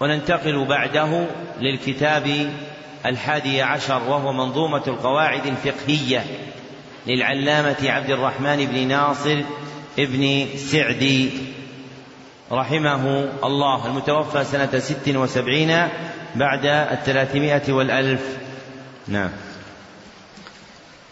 وننتقل بعده للكتاب الحادي عشر وهو منظومة القواعد الفقهية للعلامة عبد الرحمن بن ناصر ابن سعدي رحمه الله المتوفى سنة ست وسبعين بعد الثلاثمائة والألف. نعم.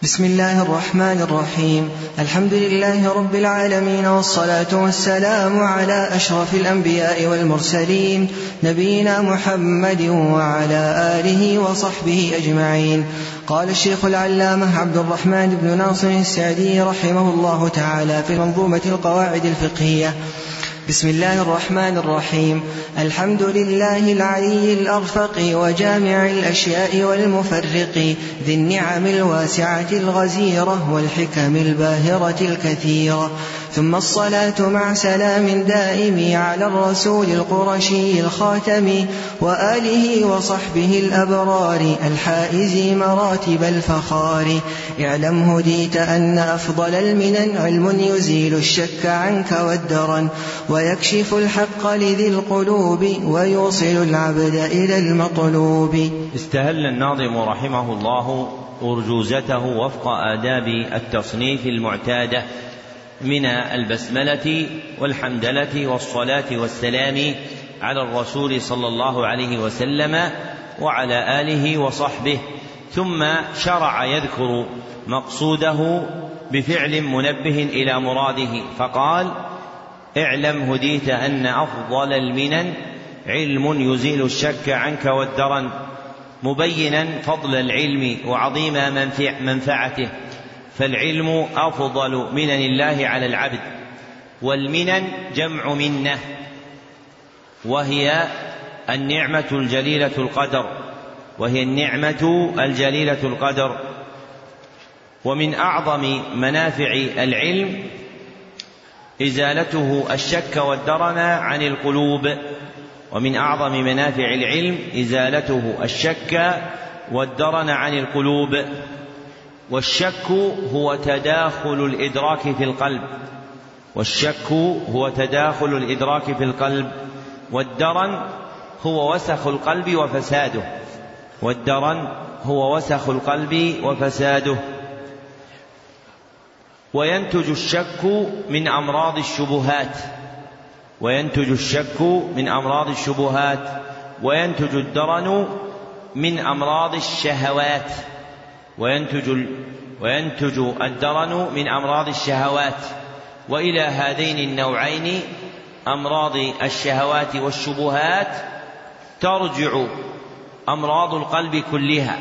بسم الله الرحمن الرحيم. الحمد لله رب العالمين والصلاة والسلام على أشرف الأنبياء والمرسلين نبينا محمد وعلى آله وصحبه أجمعين. قال الشيخ العلامة عبد الرحمن بن ناصر السعدي رحمه الله تعالى في منظومة القواعد الفقهية بسم الله الرحمن الرحيم. الحمد لله العلي الأرفق وجامع الأشياء والمفرق ذي النعم الواسعة الغزيرة والحكم الباهرة الكثيرة. ثم الصلاة مع سلام دائم على الرسول القرشي الخاتم وآله وصحبه الأبرار الحائز مراتب الفخار. اعلم هديت أن أفضل المنن علم يزيل الشك عنك والدرن ويكشف الحق لذي القلوب ويوصل العبد إلى المطلوب. استهل الناظم رحمه الله أرجوزته وفق آداب التصنيف المعتادة من البسملة والحمدلة والصلاة والسلام على الرسول صلى الله عليه وسلم وعلى آله وصحبه ثم شرع يذكر مقصوده بفعل منبه إلى مراده فقال اعلم هديت أن أفضل المنن علم يزيل الشك عنك والدرن مبينا فضل العلم وعظيم منفعته فالعلم أفضل منن الله على العبد والمنن جمع منة وهي النعمة الجليلة القدر وهي النعمة الجليلة القدر. ومن أعظم منافع العلم إزالته الشك والدرن عن القلوب ومن أعظم منافع العلم إزالته الشك والدرن عن القلوب. والشك هو تداخل الإدراك في القلب. والشك هو تداخل الإدراك في القلب. والدرن هو وسخ القلب وفساده. والدرن هو وسخ القلب وفساده. وينتج الشك من أمراض الشبهات. وينتج الشك من أمراض الشبهات. وينتج الدرن من أمراض الشهوات. وينتج وينتج الدرن من أمراض الشهوات وإلى هذين النوعين أمراض الشهوات والشبهات ترجع أمراض القلب كلها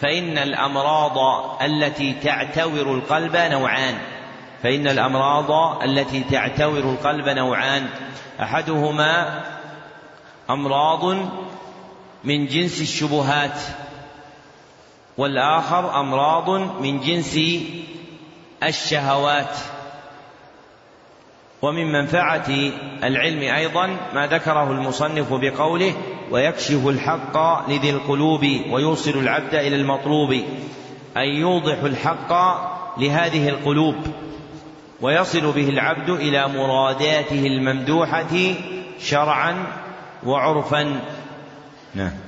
فإن الأمراض التي تعتور القلب نوعان فإن الأمراض التي تعتور القلب نوعان أحدهما أمراض من جنس الشبهات والآخر أمراض من جنس الشهوات. ومن منفعة العلم أيضا ما ذكره المصنف بقوله ويكشف الحق لذي القلوب ويوصل العبد إلى المطلوب أي يوضح الحق لهذه القلوب ويصل به العبد إلى مراداته الممدوحة شرعا وعرفا. نعم.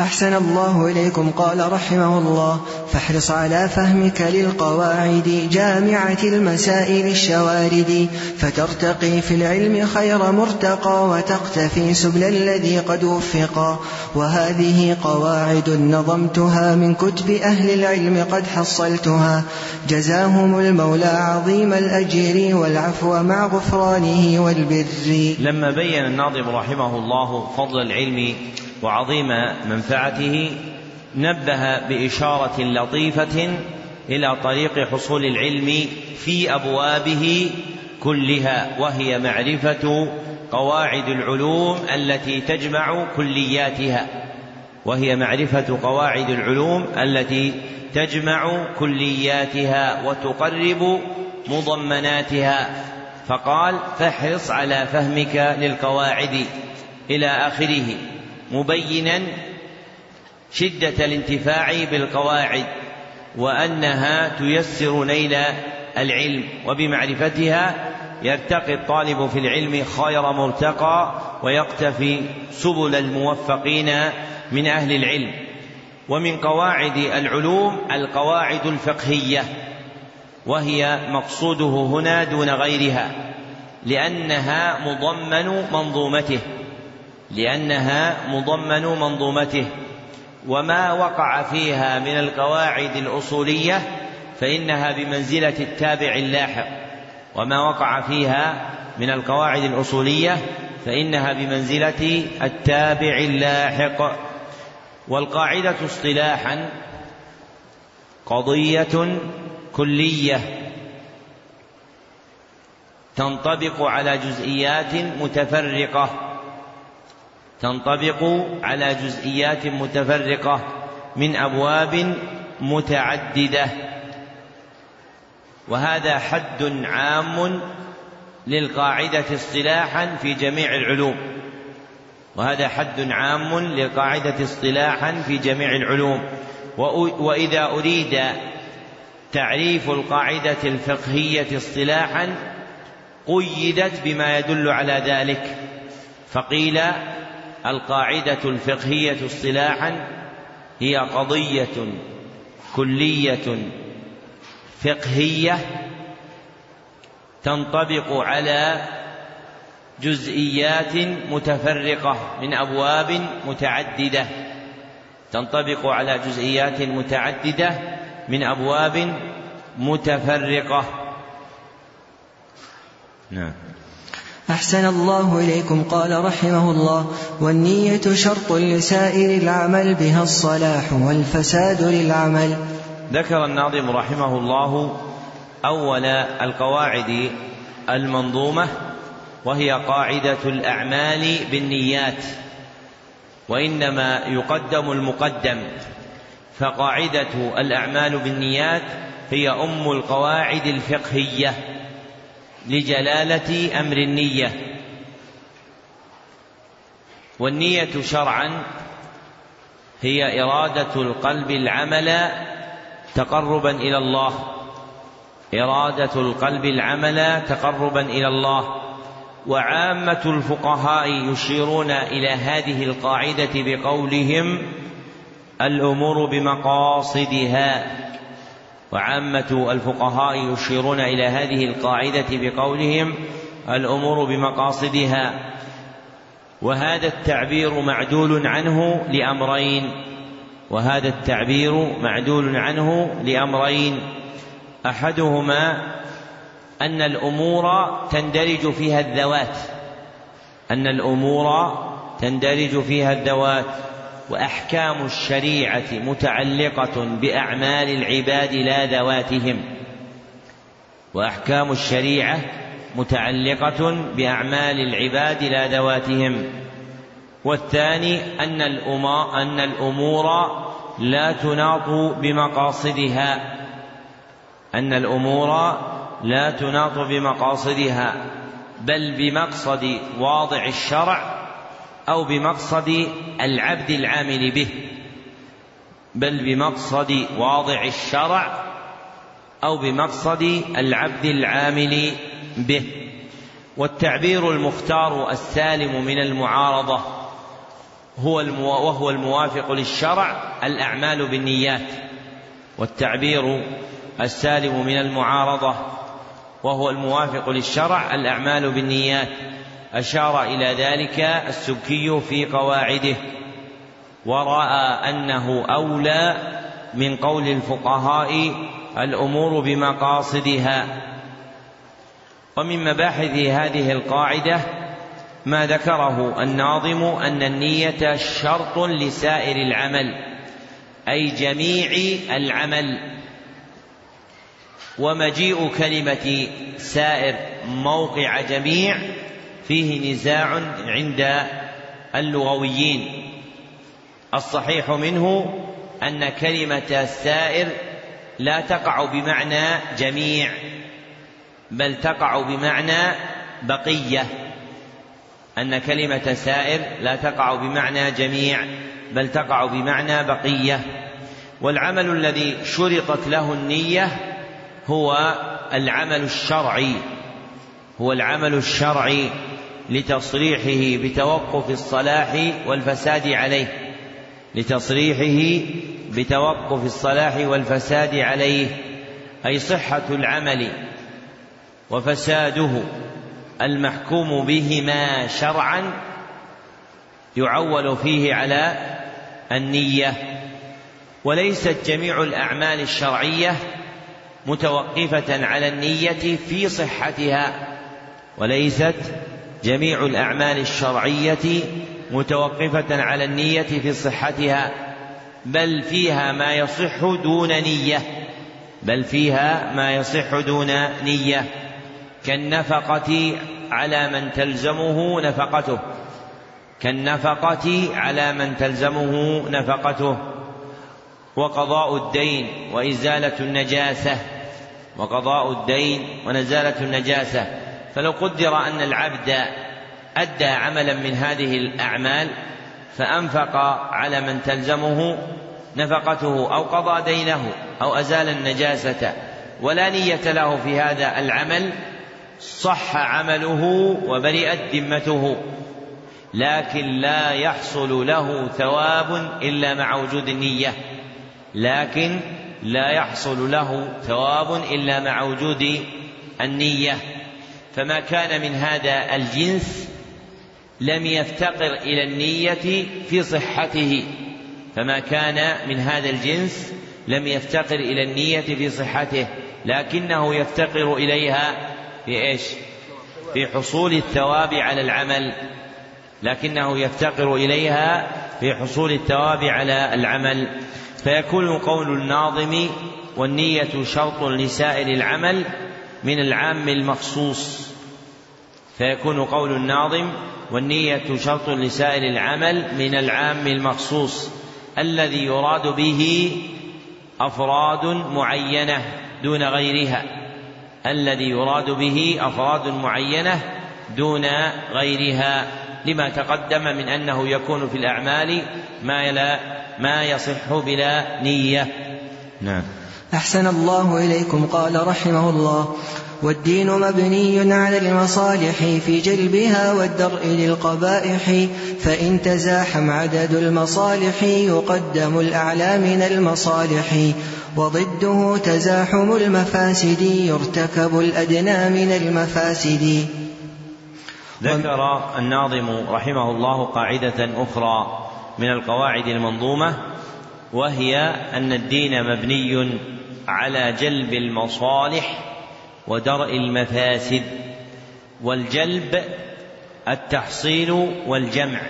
أحسن الله إليكم. قال رحمه الله فاحرص على فهمك للقواعد جامعة المسائل الشوارد فترتقي في العلم خير مرتقى وتقتفي سبل الذي قد وفقا وهذه قواعد نظمتها من كتب أهل العلم قد حصلتها. جزاهم المولى عظيم الأجر والعفو مع غفرانه والبر. لما بين الناظم رحمه الله فضل العلم وعظيم منفعته نبه بإشارة لطيفة إلى طريق حصول العلم في أبوابه كلها وهي معرفة قواعد العلوم التي تجمع كلياتها. وهي معرفة قواعد العلوم التي تجمع كلياتها وتقرب مضمناتها. فقال فاحرص على فهمك للقواعد إلى آخره. مبينا شدة الانتفاع بالقواعد وأنها تيسر نيل العلم وبمعرفتها يرتقي الطالب في العلم خير مرتقى ويقتفي سبل الموفقين من أهل العلم ومن قواعد العلوم القواعد الفقهية وهي مقصوده هنا دون غيرها لأنها مضمن منظومته لأنها مضمن منظومته وما وقع فيها من القواعد الأصولية فإنها بمنزلة التابع اللاحق وما وقع فيها من القواعد الأصولية فإنها بمنزلة التابع اللاحق. والقاعدة اصطلاحا قضية كلية تنطبق على جزئيات متفرقة. تنطبق على جزئيات متفرقة من أبواب متعددة. وهذا حد عام للقاعدة اصطلاحا في جميع العلوم. وهذا حد عام للقاعدة اصطلاحا في جميع العلوم. وإذا أريد تعريف القاعدة الفقهية اصطلاحا قيدت بما يدل على ذلك. فقيل القاعدة الفقهية اصطلاحا هي قضية كلية فقهية تنطبق على جزئيات متفرقة من أبواب متعددة. تنطبق على جزئيات متعددة من أبواب متفرقة. نعم. أحسن الله إليكم قال رحمه الله. والنية شرط لسائر العمل بها الصلاح والفساد للعمل. ذكر الناظم رحمه الله أول القواعد المنظومة وهي قاعدة الأعمال بالنيات وإنما يقدم المقدم. فقاعدة الأعمال بالنيات هي أم القواعد الفقهية. لجلالة أمر النية. والنية شرعا هي إرادة القلب العمل تقربا إلى الله. إرادة القلب العمل تقربا إلى الله. وعامة الفقهاء يشيرون إلى هذه القاعدة بقولهم الأمور بمقاصدها. وعامة الفقهاء يشيرون إلى هذه القاعدة بقولهم الأمور بمقاصدها وهذا التعبير معدول عنه لأمرين وهذا التعبير معدول عنه لأمرين. أحدهما أن الأمور تندرج فيها الذوات أن الأمور تندرج فيها الذوات. وأحكام الشريعة متعلقة بأعمال العباد لا ذواتهم. وأحكام الشريعة متعلقة بأعمال العباد لا ذواتهم. والثاني أن أن الأمور لا تناط بمقاصدها. أن الأمور لا تناط بمقاصدها بل بمقصد واضع الشرع أو بمقصد العبد العامل به بل بمقصد واضع الشرع أو بمقصد العبد العامل به. والتعبير المختار السالم من المعارضة هو المو... وهو الموافق للشرع الأعمال بالنيات. والتعبير السالم من المعارضة وهو الموافق للشرع الأعمال بالنيات. أشار إلى ذلك السبكي في قواعده ورأى أنه أولى من قول الفقهاء الأمور بمقاصدها. ومن مباحث هذه القاعدة ما ذكره الناظم أن النية شرط لسائر العمل أي جميع العمل. ومجيء كلمة سائر موقع جميع فيه نزاع عند اللغويين. الصحيح منه أن كلمة سائر لا تقع بمعنى جميع بل تقع بمعنى بقية. أن كلمة سائر لا تقع بمعنى جميع بل تقع بمعنى بقية. والعمل الذي شرطت له النية هو العمل الشرعي هو العمل الشرعي. لتصريحه بتوقف الصلاح والفساد عليه. لتصريحه بتوقف الصلاح والفساد عليه. أي صحة العمل وفساده المحكوم بهما شرعا يعول فيه على النية. وليست جميع الأعمال الشرعية متوقفة على النية في صحتها. وليست جميع الأعمال الشرعية متوقفة على النية في صحتها بل فيها ما يصح دون نية بل فيها ما يصح دون نية. كالنفقة على من تلزمه نفقته كالنفقة على من تلزمه نفقته. وقضاء الدين وإزالة النجاسة وقضاء الدين ونزالة النجاسة. فلو قدر أن العبد أدى عملا من هذه الأعمال فأنفق على من تلزمه نفقته أو قضى دينه أو أزال النجاسة. ولا نية له في هذا العمل صح عمله وبرئت ذمته. لكن لا يحصل له ثواب إلا مع وجود النية. لكن لا يحصل له ثواب إلا مع وجود النية. فما كان من هذا الجنس لم يفتقر إلى النية في صحته. فما كان من هذا الجنس لم يفتقر إلى النية في صحته لكنه يفتقر إليها في إيش؟ في حصول الثواب على العمل. لكنه يفتقر إليها في حصول الثواب على العمل. فيكون قول الناظم والنية شرط لسائر العمل من العام المخصوص. فيكون قول الناظم والنية شرط لسائر العمل من العام المخصوص الذي يراد به أفراد معينة دون غيرها. الذي يراد به أفراد معينة دون غيرها. لما تقدم من أنه يكون في الأعمال ما لا ما يصح بلا نية. نعم. أحسن الله إليكم. قال رحمه الله والدين مبني على المصالح في جلبها والدرء للقبائح فإن تزاحم عدد المصالح يقدم الأعلى من المصالح وضده تزاحم المفاسد يرتكب الأدنى من المفاسد. ذكر الناظم رحمه الله قاعدة أخرى من القواعد المنظومة وهي أن الدين مبني على جلب المصالح ودرء المفاسد والجلب التحصيل والجمع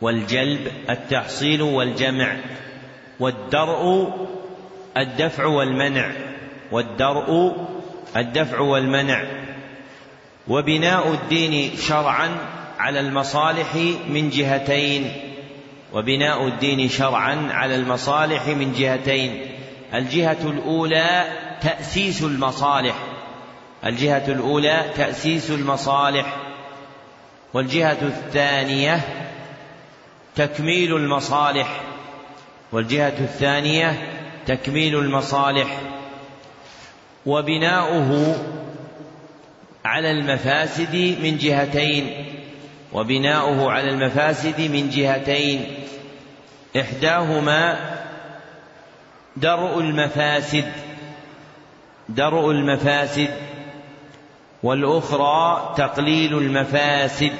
والجلب التحصيل والجمع والدرء الدفع والمنع والدرء الدفع والمنع. وبناء الدين شرعا على المصالح من جهتين وبناء الدين شرعا على المصالح من جهتين. الجهة الأولى تأسيس المصالح. الجهة الأولى تأسيس المصالح. والجهة الثانية تكميل المصالح. والجهة الثانية تكميل المصالح. وبناؤه على المفاسد من جهتين. وبناؤه على المفاسد من جهتين. إحداهما درء المفاسد. درء المفاسد والأخرى تقليل المفاسد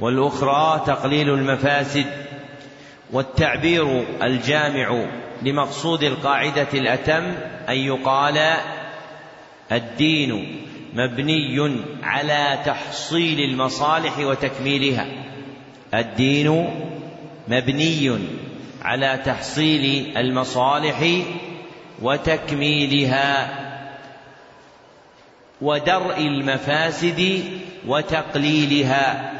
والأخرى تقليل المفاسد والتعبير الجامع لمقصود القاعدة الأتم أن يقال الدين مبني على تحصيل المصالح وتكميلها. الدين مبني على تحصيل المصالح وتكميلها. ودرء المفاسد وتقليلها.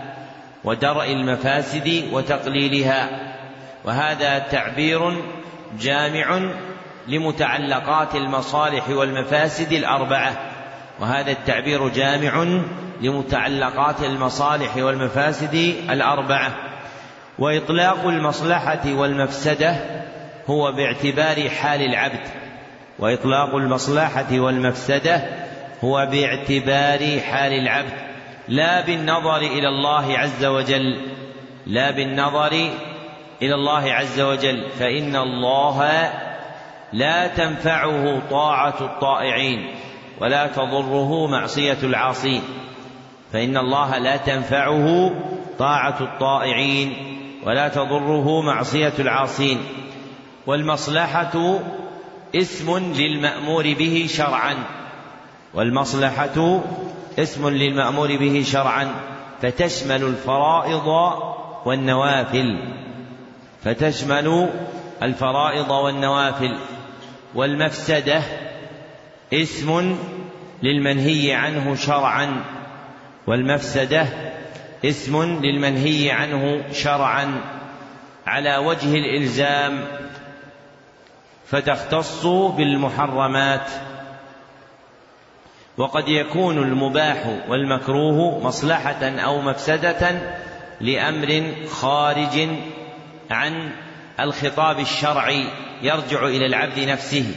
ودرء المفاسد وتقليلها. وهذا تعبير جامع لمتعلقات المصالح والمفاسد الأربعة. وهذا التعبير جامع لمتعلقات المصالح والمفاسد الأربعة. وإطلاق المصلحة والمفسدة هو باعتبار حال العبد. وإطلاق المصلحة والمفسدة هو باعتبار حال العبد لا بالنظر إلى الله عز وجل لا بالنظر إلى الله عز وجل فإن الله لا تنفعه طاعة الطائعين ولا تضره معصية العاصين فإن الله لا تنفعه طاعة الطائعين ولا تضره معصية العاصين. والمصلحة اسم للمأمور به شرعا. والمصلحة اسم للمأمور به شرعا فتشمل الفرائض والنوافل. فتشمل الفرائض والنوافل. والمفسدة اسم للمنهي عنه شرعا. والمفسدة اسم للمنهي عنه شرعا. على وجه الإلزام فتختص بالمحرمات. وقد يكون المباح والمكروه مصلحة أو مفسدة لأمر خارج عن الخطاب الشرعي يرجع إلى العبد نفسه.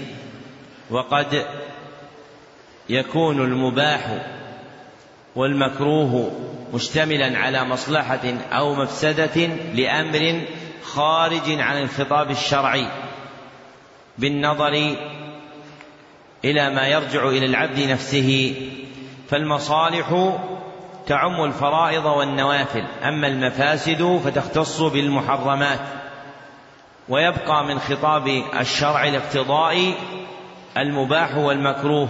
وقد يكون المباح والمكروه مشتملا على مصلحة أو مفسدة لأمر خارج عن الخطاب الشرعي بالنظر إلى ما يرجع إلى العبد نفسه. فالمصالح تعم الفرائض والنوافل أما المفاسد فتختص بالمحرمات. ويبقى من خطاب الشرع الاقتضائي المباح والمكروه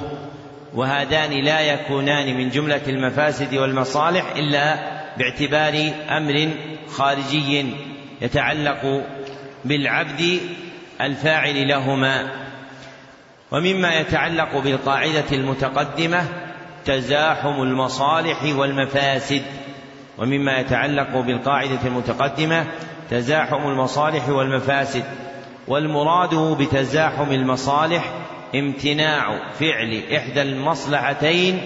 وهذان لا يكونان من جملة المفاسد والمصالح إلا باعتبار أمر خارجي يتعلق بالعبد الفاعل لهما. ومما يتعلق بالقاعدة المتقدمة تزاحم المصالح والمفاسد. ومما يتعلق بالقاعدة المتقدمة تزاحم المصالح والمفاسد. والمراد بتزاحم المصالح امتناع فعل إحدى المصلحتين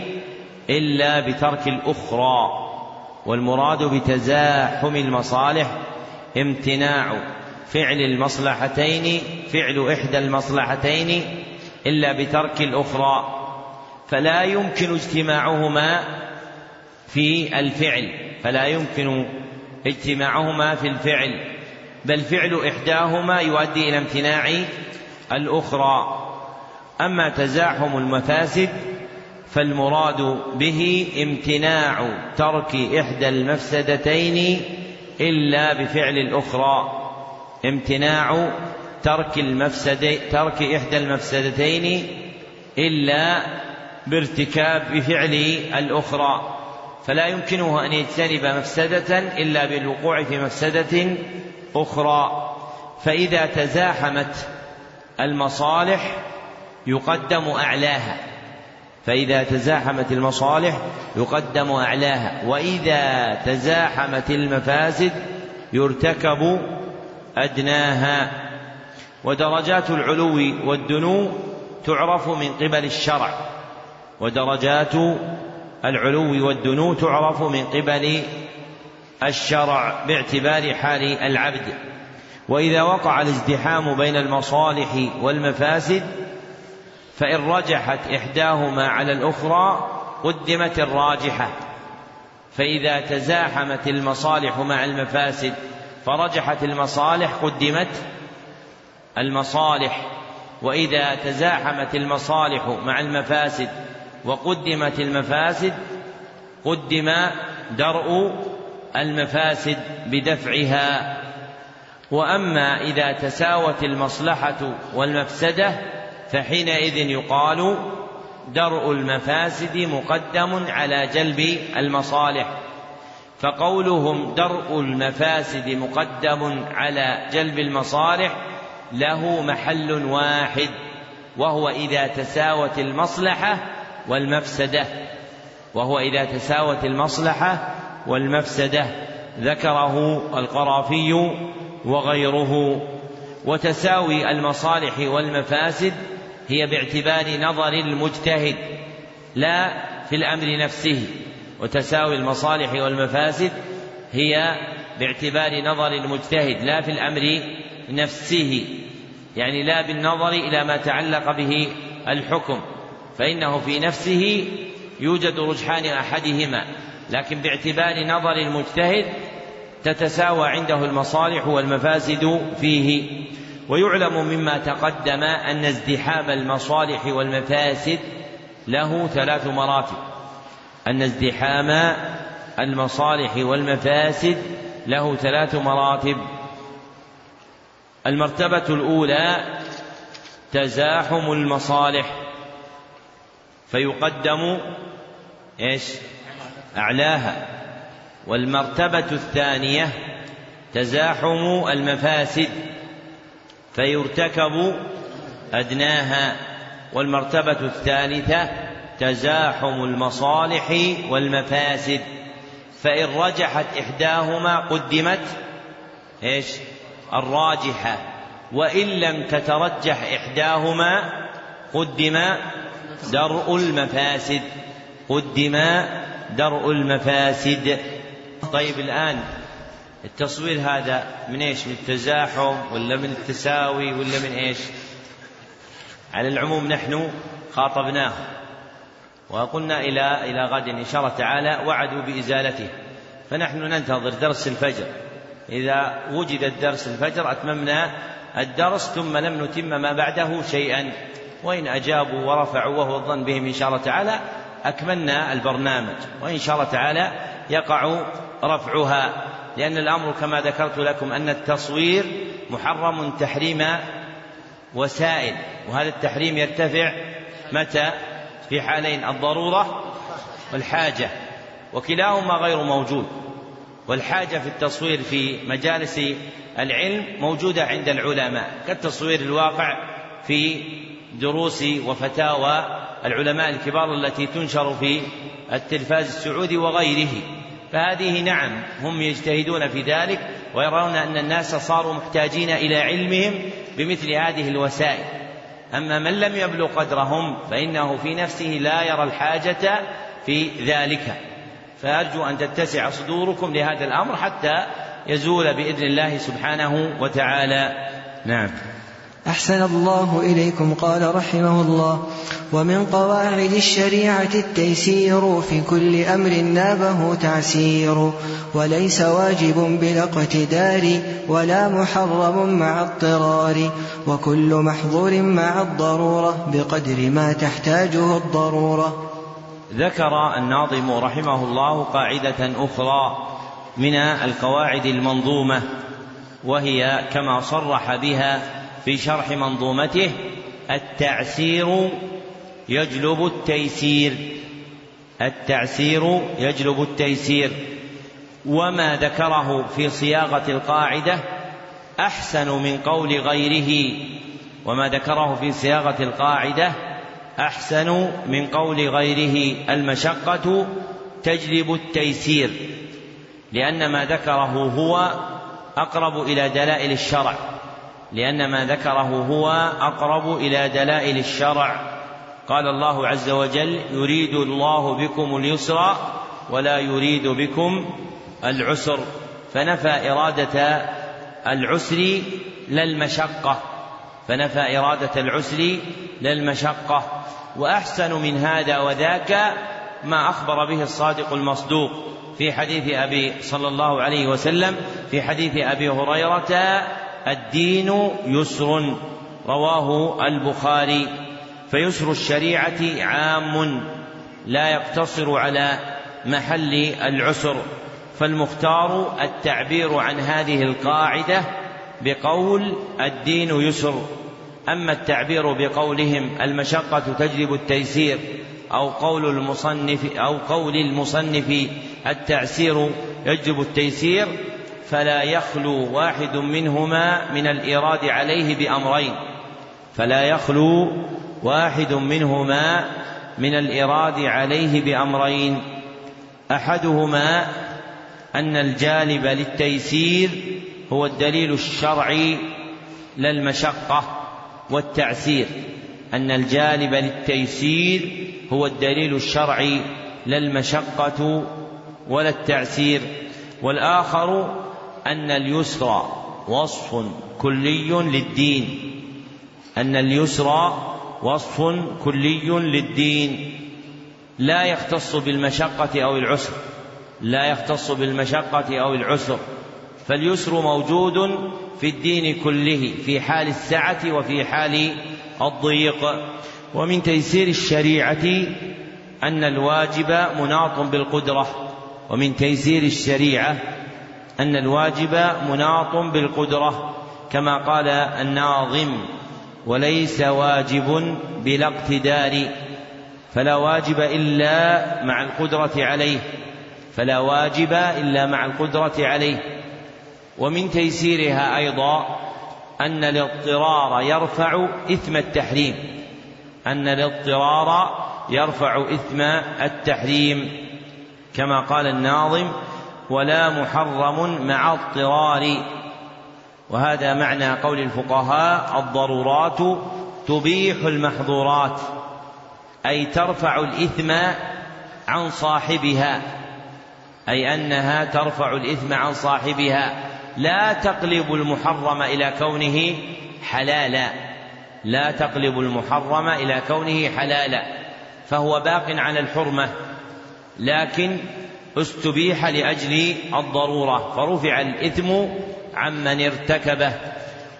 إلا بترك الأخرى. والمراد بتزاحم المصالح امتناع فعل المصلحتين فعل إحدى المصلحتين إلا بترك الأخرى فلا يمكن اجتماعهما في الفعل فلا يمكن اجتماعهما في الفعل بل فعل إحداهما يؤدي إلى امتناع الأخرى. أما تزاحم المفاسد فالمراد به امتناع ترك إحدى المفسدتين إلا بفعل الأخرى امتناع ترك المفسد ترك إحدى المفسدتين إلا بارتكاب بفعل الأخرى. فلا يمكنه أن يجتنب مفسدة إلا بالوقوع في مفسدة أخرى. فإذا تزاحمت المصالح يقدم أعلاها. فإذا تزاحمت المصالح يقدم أعلاها. وإذا تزاحمت المفاسد يرتكب أدناها. ودرجات العلو والدنو تعرف من قبل الشرع. ودرجات العلو والدنو تعرف من قبل الشرع باعتبار حال العبد. وإذا وقع الازدحام بين المصالح والمفاسد فإن رجحت إحداهما على الأخرى قدمت الراجحة. فإذا تزاحمت المصالح مع المفاسد فرجحت المصالح قدمت المصالح وإذا تزاحمت المصالح مع المفاسد وقدمت المفاسد قدم درء المفاسد بدفعها. وأما إذا تساوت المصلحة والمفسدة فحينئذ يقال درء المفاسد مقدم على جلب المصالح. فقولهم درء المفاسد مقدم على جلب المصالح له محل واحد وهو إذا تساوت المصلحة والمفسدة وهو إذا تساوت المصلحة والمفسدة ذكره القرافي وغيره. وتساوي المصالح والمفاسد هي باعتبار نظر المجتهد لا في الأمر نفسه. وتساوي المصالح والمفاسد هي باعتبار نظر المجتهد لا في الأمر نفسه يعني لا بالنظر إلى ما تعلق به الحكم فإنه في نفسه يوجد رجحان أحدهما لكن باعتبار نظر المجتهد تتساوى عنده المصالح والمفاسد فيه ويعلم مما تقدم أن ازدحام المصالح والمفاسد له ثلاث مراتب أن ازدحام المصالح والمفاسد له ثلاث مراتب. المرتبة الأولى تزاحم المصالح فيقدم إيش؟ أعلاها. والمرتبة الثانية تزاحم المفاسد فيرتكب أدناها. والمرتبة الثالثة تزاحم المصالح والمفاسد فإن رجحت إحداهما قدمت إيش؟ الراجحة وإن لم تترجح إحداهما قدم درء المفاسد. قدم درء المفاسد. طيب الآن التصوير هذا من إيش؟ من التزاحم ولا من التساوي ولا من إيش؟ على العموم نحن خاطبناه وقلنا إلى إلى غد إن شاء الله تعالى وعدوا بإزالته. فنحن ننتظر درس الفجر. إذا وجد الدرس الفجر أتممنا الدرس ثم لم نتم ما بعده شيئا. وإن أجابوا ورفعوا وهو الظن بهم إن شاء الله تعالى أكملنا البرنامج. وإن شاء الله تعالى يقع رفعها. لأن الأمر كما ذكرت لكم أن التصوير محرم تحريم وسائل. وهذا التحريم يرتفع متى؟ في حالين الضرورة والحاجة. وكلاهما غير موجود. والحاجة في التصوير في مجالس العلم موجودة عند العلماء كالتصوير الواقع في دروس وفتاوى العلماء الكبار التي تنشر في التلفاز السعودي وغيره. فهذه نعم هم يجتهدون في ذلك ويرون أن الناس صاروا محتاجين إلى علمهم بمثل هذه الوسائل. أما من لم يبلغ قدرهم فإنه في نفسه لا يرى الحاجة في ذلك. فأرجو أن تتسع صدوركم لهذا الأمر حتى يزول بإذن الله سبحانه وتعالى. نعم. أحسن الله إليكم قال رحمه الله. ومن قواعد الشريعة التيسير في كل أمر نابه تعسير وليس واجب بلا اقتدار ولا محرم مع اضطرار وكل محظور مع الضرورة بقدر ما تحتاجه الضرورة. ذكر الناظم رحمه الله قاعدة أخرى من القواعد المنظومة وهي كما صرح بها في شرح منظومته التعسير يجلب التيسير. التعسير يجلب التيسير. وما ذكره في صياغة القاعدة أحسن من قول غيره وما ذكره في صياغة القاعدة أحسن من قول غيره المشقة تجلب التيسير لأن ما ذكره هو أقرب إلى دلائل الشرع لأن ما ذكره هو أقرب إلى دلائل الشرع. قال الله عز وجل يريد الله بكم اليسر ولا يريد بكم العسر. فنفى إرادة العسر لا المشقة. فنفى إرادة العسر لا المشقة وأحسن من هذا وذاك ما أخبر به الصادق المصدوق في حديث أبي صلى الله عليه وسلم في حديث أبي هريرة الدين يسر رواه البخاري. فيسر الشريعة عام لا يقتصر على محل العسر. فالمختار التعبير عن هذه القاعدة بقول الدين يسر أما التعبير بقولهم المشقة تجلب التيسير أو قول المصنف أو قول المصنف التعسير يجلب التيسير فلا يخلو واحد منهما من الإيراد عليه بأمرين فلا يخلو واحد منهما من الإيراد عليه بأمرين أحدهما أن الجالب للتيسير هو الدليل الشرعي لا المشقة والتعسير أن الجالب للتيسير هو الدليل الشرعي لا المشقة ولا التعسير والآخر أن اليسر وصف كلي للدين. أن اليسر وصف كلي للدين. لا يختص بالمشقة أو العسر. لا يختص بالمشقة أو العسر. فاليسر موجود في الدين كله في حال السعة وفي حال الضيق. ومن تيسير الشريعة أن الواجب مناط بالقدرة. ومن تيسير الشريعة أن الواجب مناط بالقدرة. كما قال الناظم وليس واجب بلا اقتدار فلا واجب إلا مع القدرة عليه. فلا واجب إلا مع القدرة عليه. ومن تيسيرها أيضا أن الاضطرار يرفع إثم التحريم. أن الاضطرار يرفع إثم التحريم. كما قال الناظم ولا محرم مع اضطرار وهذا معنى قول الفقهاء الضرورات تبيح المحظورات أي ترفع الإثم عن صاحبها. أي أنها ترفع الإثم عن صاحبها. لا تقلب المحرم إلى كونه حلالا. لا تقلب المحرم إلى كونه حلالا. فهو باق على الحرمة. لكن استبيح لأجل الضرورة. فرفع الإثم عمن ارتكبه.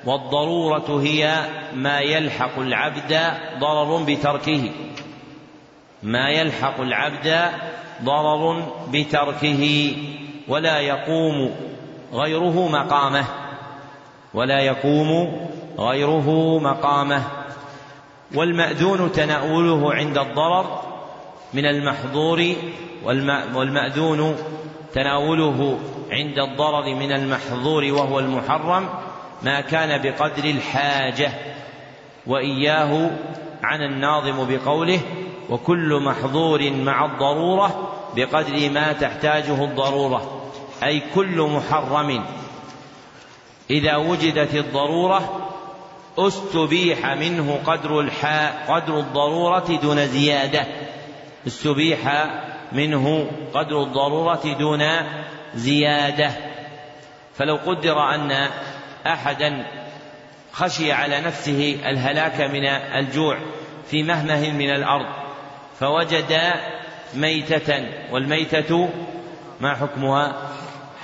والضرورة هي ما يلحق العبد ضرر بتركه. ما يلحق العبد ضرر بتركه. ولا يقوم غيره مقامه ولا يقوم غيره مقامه. والمأذون تناوله عند الضرر من المحظور والمأذون تناوله عند الضرر من المحظور وهو المحرم ما كان بقدر الحاجة. وإياه عن الناظم بقوله وكل محظور مع الضرورة بقدر ما تحتاجه الضرورة أي كل محرم. إذا وجدت الضرورة استبيح منه قدر الحاء قدر الضرورة دون زيادة. استبيح منه قدر الضرورة دون زيادة. فلو قدر أن أحدا خشي على نفسه الهلاك من الجوع في مهمه من الأرض فوجد ميتة والميتة ما حكمها؟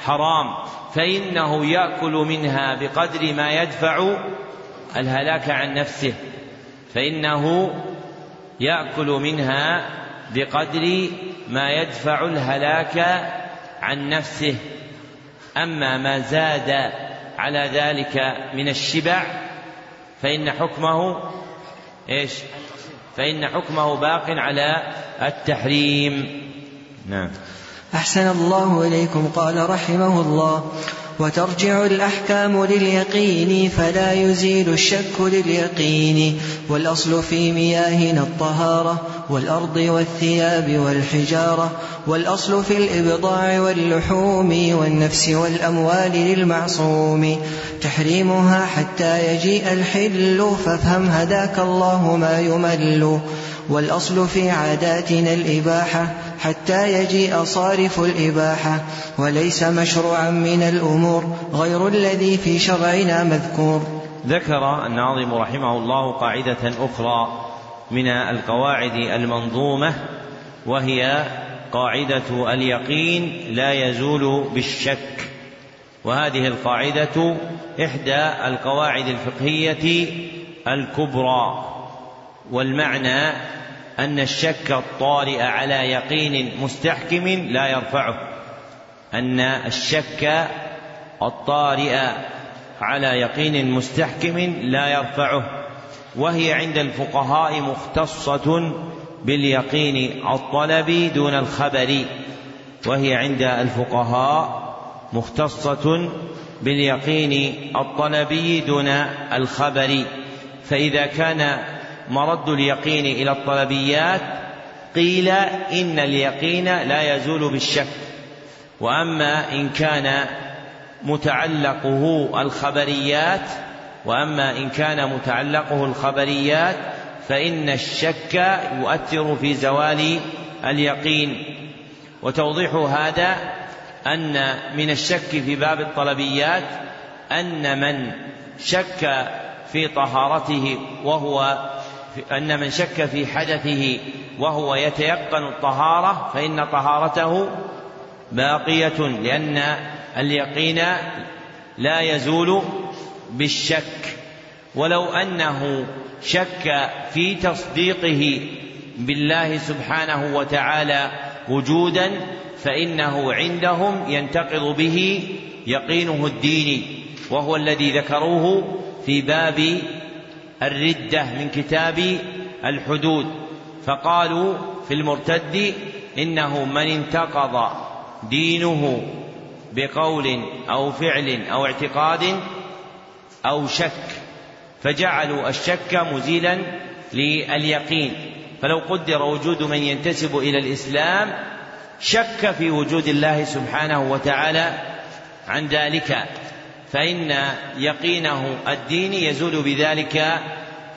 حرام فإنه يأكل منها بقدر ما يدفع الهلاك عن نفسه فإنه يأكل منها بقدر ما يدفع الهلاك عن نفسه أما ما زاد على ذلك من الشبع فإن حكمه إيش؟ فإن حكمه باق على التحريم. نعم. أحسن الله إليكم قال رحمه الله. وترجع الأحكام لليقين فلا يزيل الشك لليقين. والأصل في مياهنا الطهارة والأرض والثياب والحجارة. والأصل في الإبضاع واللحوم والنفس والأموال للمعصوم. تحريمها حتى يجيء الحل فافهم هداك الله ما يمل. والأصل في عاداتنا الإباحة حتى يجيء صارف الإباحة. وليس مشروعا من الأمور غير الذي في شرعنا مذكور. ذكر الناظم رحمه الله قاعدة أخرى من القواعد المنظومة وهي قاعدة اليقين لا يزول بالشك. وهذه القاعدة إحدى القواعد الفقهية الكبرى. والمعنى أن الشك الطارئ على يقين مستحكم لا يرفعه. أن الشك الطارئ على يقين مستحكم لا يرفعه. وهي عند الفقهاء مختصة باليقين الطلبي دون الخبر. وهي عند الفقهاء مختصة باليقين الطلبي دون الخبر. فإذا كان مرد اليقين إلى الطلبيات قيل إن اليقين لا يزول بالشك. وأما إن كان متعلقه الخبريات وأما إن كان متعلقه الخبريات فإن الشك يؤثر في زوال اليقين. وتوضيح هذا أن من الشك في باب الطلبيات أن من شك في طهارته وهو أن من شك في حدثه وهو يتيقن الطهارة فإن طهارته باقية لأن اليقين لا يزول بالشك. ولو أنه شك في تصديقه بالله سبحانه وتعالى وجودا فإنه عندهم ينتقض به يقينه الديني وهو الذي ذكروه في باب الردة من كتاب الحدود فقالوا في المرتد إنه من انتقض دينه بقول أو فعل أو اعتقاد أو شك فجعلوا الشك مزيلا لليقين. فلو قدر وجود من ينتسب إلى الإسلام شك في وجود الله سبحانه وتعالى عن ذلك. فإن يقينه الديني يزول بذلك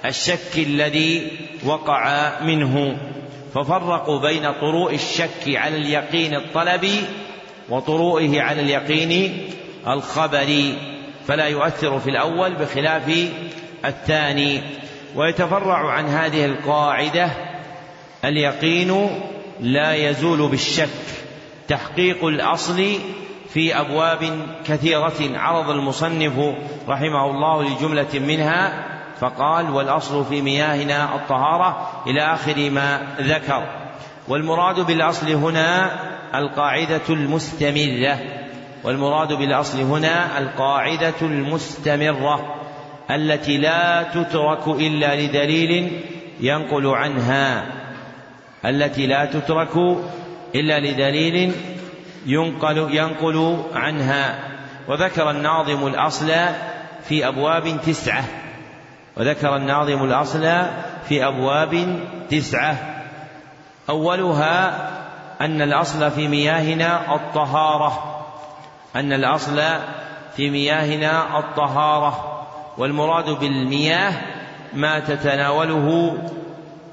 الشك الذي وقع منه. ففرقوا بين طروء الشك على اليقين الطلبي وطروئه على اليقين الخبري فلا يؤثر في الأول بخلاف الثاني. ويتفرع عن هذه القاعدة اليقين لا يزول بالشك تحقيق الأصل في أبواب كثيرة عرض المصنف رحمه الله لجملة منها فقال والأصل في مياهنا الطهارة إلى آخر ما ذكر. والمراد بالأصل هنا القاعدة المستمرة. والمراد بالأصل هنا القاعدة المستمرة التي لا تترك إلا لدليل ينقل عنها. التي لا تترك إلا لدليل ينقل ينقل عنها. وذكر الناظم الأصل في أبواب تسعة. وذكر الناظم الأصل في أبواب تسعة. أولها أن الأصل في مياهنا الطهارة. أن الأصل في مياهنا الطهارة. والمراد بالمياه ما تتناوله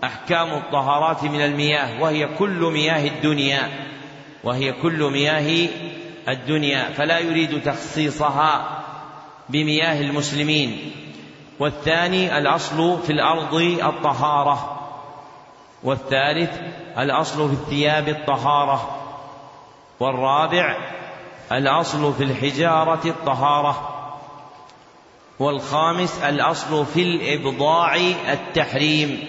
أحكام الطهارات من المياه وهي كل مياه الدنيا. وهي كل مياه الدنيا فلا يريد تخصيصها بمياه المسلمين. والثاني الأصل في الأرض الطهارة. والثالث الأصل في الثياب الطهارة. والرابع الأصل في الحجارة الطهارة. والخامس الأصل في الإبضاع التحريم.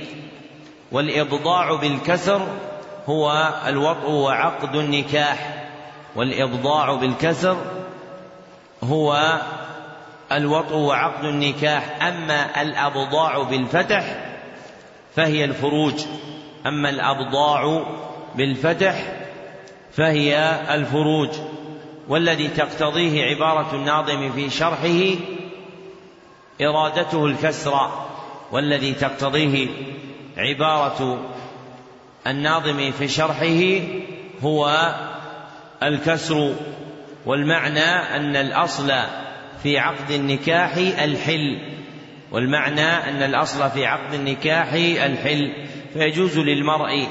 والإبضاع بالكسر هو الوطء وعقد النكاح والإبضاع بالكسر هو الوطء وعقد النكاح. أما الأبضاع بالفتح فهي الفروج. أما الأبضاع بالفتح فهي الفروج. والذي تقتضيه عبارة الناظم في شرحه إرادته الكسر والذي تقتضيه عبارة الناظم في شرحه هو الكسر والمعنى أن الأصل في عقد النكاح الحل والمعنى أن الأصل في عقد النكاح الحل. فيجوز للمرء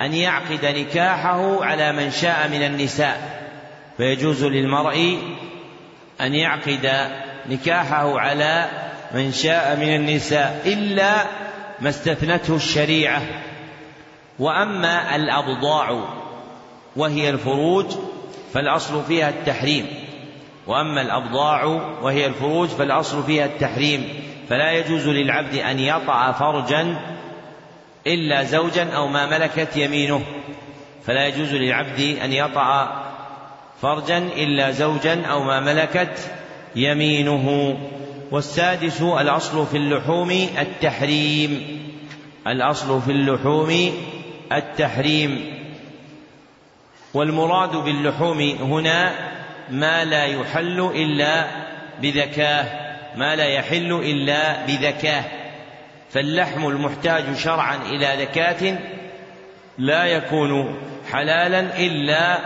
أن يعقد نكاحه على من شاء من النساء. فيجوز للمرء أن يعقد نكاحه على من شاء من النساء إلا ما استثنته الشريعة. وأما الأبضاع وهي الفروج فالأصل فيها التحريم. وأما الأبضاع وهي الفروج فالأصل فيها التحريم. فلا يجوز للعبد أن يطأ فرجا إلا زوجا أو ما ملكت يمينه. فلا يجوز للعبد أن يطأ فرجا إلا زوجا أو ما ملكت يمينه. والسادس الأصل في اللحوم التحريم. الأصل في اللحوم التحريم والمراد باللحوم هنا ما لا يحل إلا بذكاه ما لا يحل إلا بذكاه. فاللحم المحتاج شرعا إلى ذكاة لا يكون حلالا إلا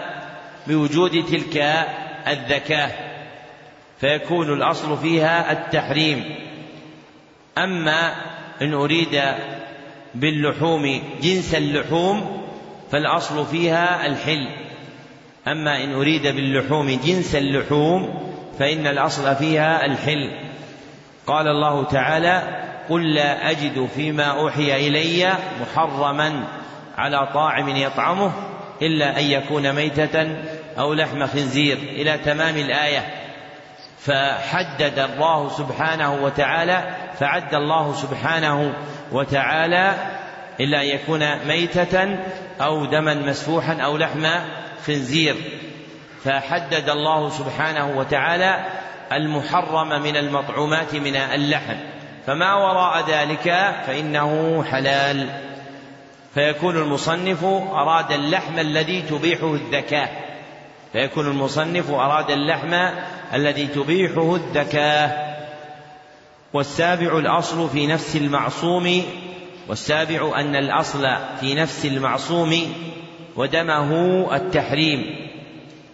بوجود تلك الذكاة فيكون الأصل فيها التحريم. أما إن أريد باللحوم جنس اللحوم فالأصل فيها الحل. أما إن أريد باللحوم جنس اللحوم فإن الأصل فيها الحل. قال الله تعالى قل لا أجد فيما أوحي إلي محرما على طاعم يطعمه إلا أن يكون ميتة أو لحم خنزير. إلى تمام الآية. فحدد الله سبحانه وتعالى فعد الله سبحانه وتعالى إلا أن يكون ميتة أو دما مسفوحا أو لحم خنزير. فحدد الله سبحانه وتعالى المحرم من المطعومات من اللحم. فما وراء ذلك فإنه حلال. فيكون المصنف أراد اللحم الذي تبيحه الذكاء. فيكون المصنف أراد اللحم الذي تبيحه الذكاء. والسابع الأصل في نفس المعصوم والسابع أن الأصل في نفس المعصوم ودمه التحريم.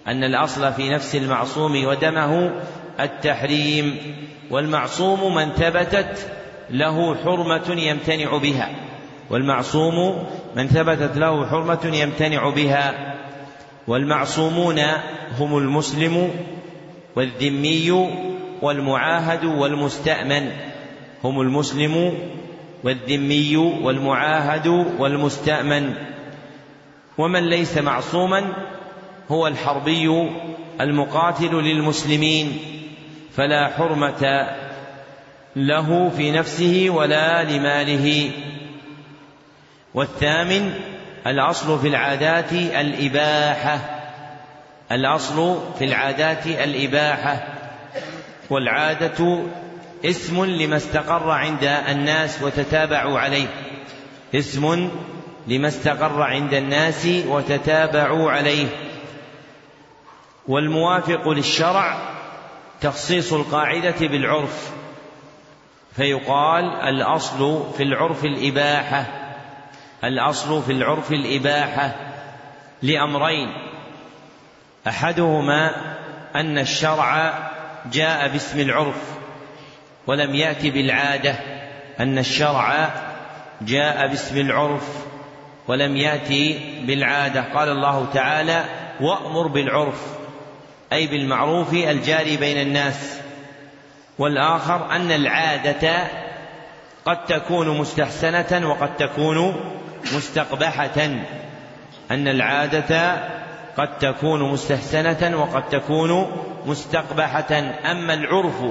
أن الأصل في نفس المعصوم ودمه التحريم. والمعصوم من ثبتت له حرمة يمتنع بها. والمعصوم من ثبتت له حرمة يمتنع بها. والمعصومون هم المسلم والذمي والمعاهد والمستأمن. هم المسلم والذمي والمعاهد والمستأمن. ومن ليس معصوما هو الحربي المقاتل للمسلمين. فلا حرمة له في نفسه ولا لماله. والثامن الأصل في العادات الإباحة. الأصل في العادات الإباحة. والعادة اسم لما استقر عند الناس وتتابعوا عليه. اسم لما استقر عند الناس وتتابعوا عليه. والموافق للشرع تخصيص القاعدة بالعرف. فيقال الأصل في العرف الإباحة. الأصل في العرف الإباحة لأمرين. أحدهما أن الشرع جاء باسم العرف ولم يأت بالعادة أن الشرع جاء باسم العرف ولم يأتي بالعادة. قال الله تعالى وأمر بالعرف أي بالمعروف الجاري بين الناس والآخر أن العادة قد تكون مستحسنة وقد تكون مستقبحة أن العادة قد تكون مستحسنة وقد تكون مستقبحة أما العرف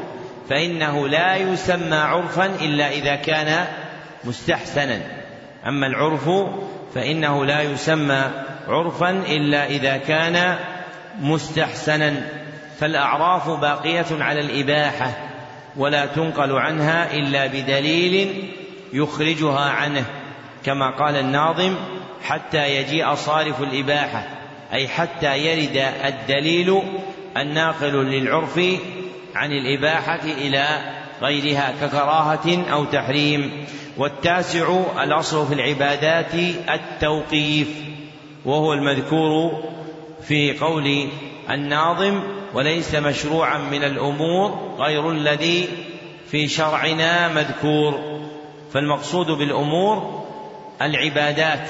فإنه لا يسمى عرفا إلا إذا كان مستحسنا. أما العرف فإنه لا يسمى عرفا إلا إذا كان مستحسنا. فالأعراف باقية على الإباحة ولا تنقل عنها إلا بدليل يخرجها عنه كما قال الناظم حتى يجيء صارف الإباحة أي حتى يرد الدليل الناقل للعرف عن الإباحة إلى غيرها ككراهة أو تحريم والتاسع الأصل في العبادات التوقيف وهو المذكور في قول الناظم وليس مشروعا من الأمور غير الذي في شرعنا مذكور فالمقصود بالأمور العبادات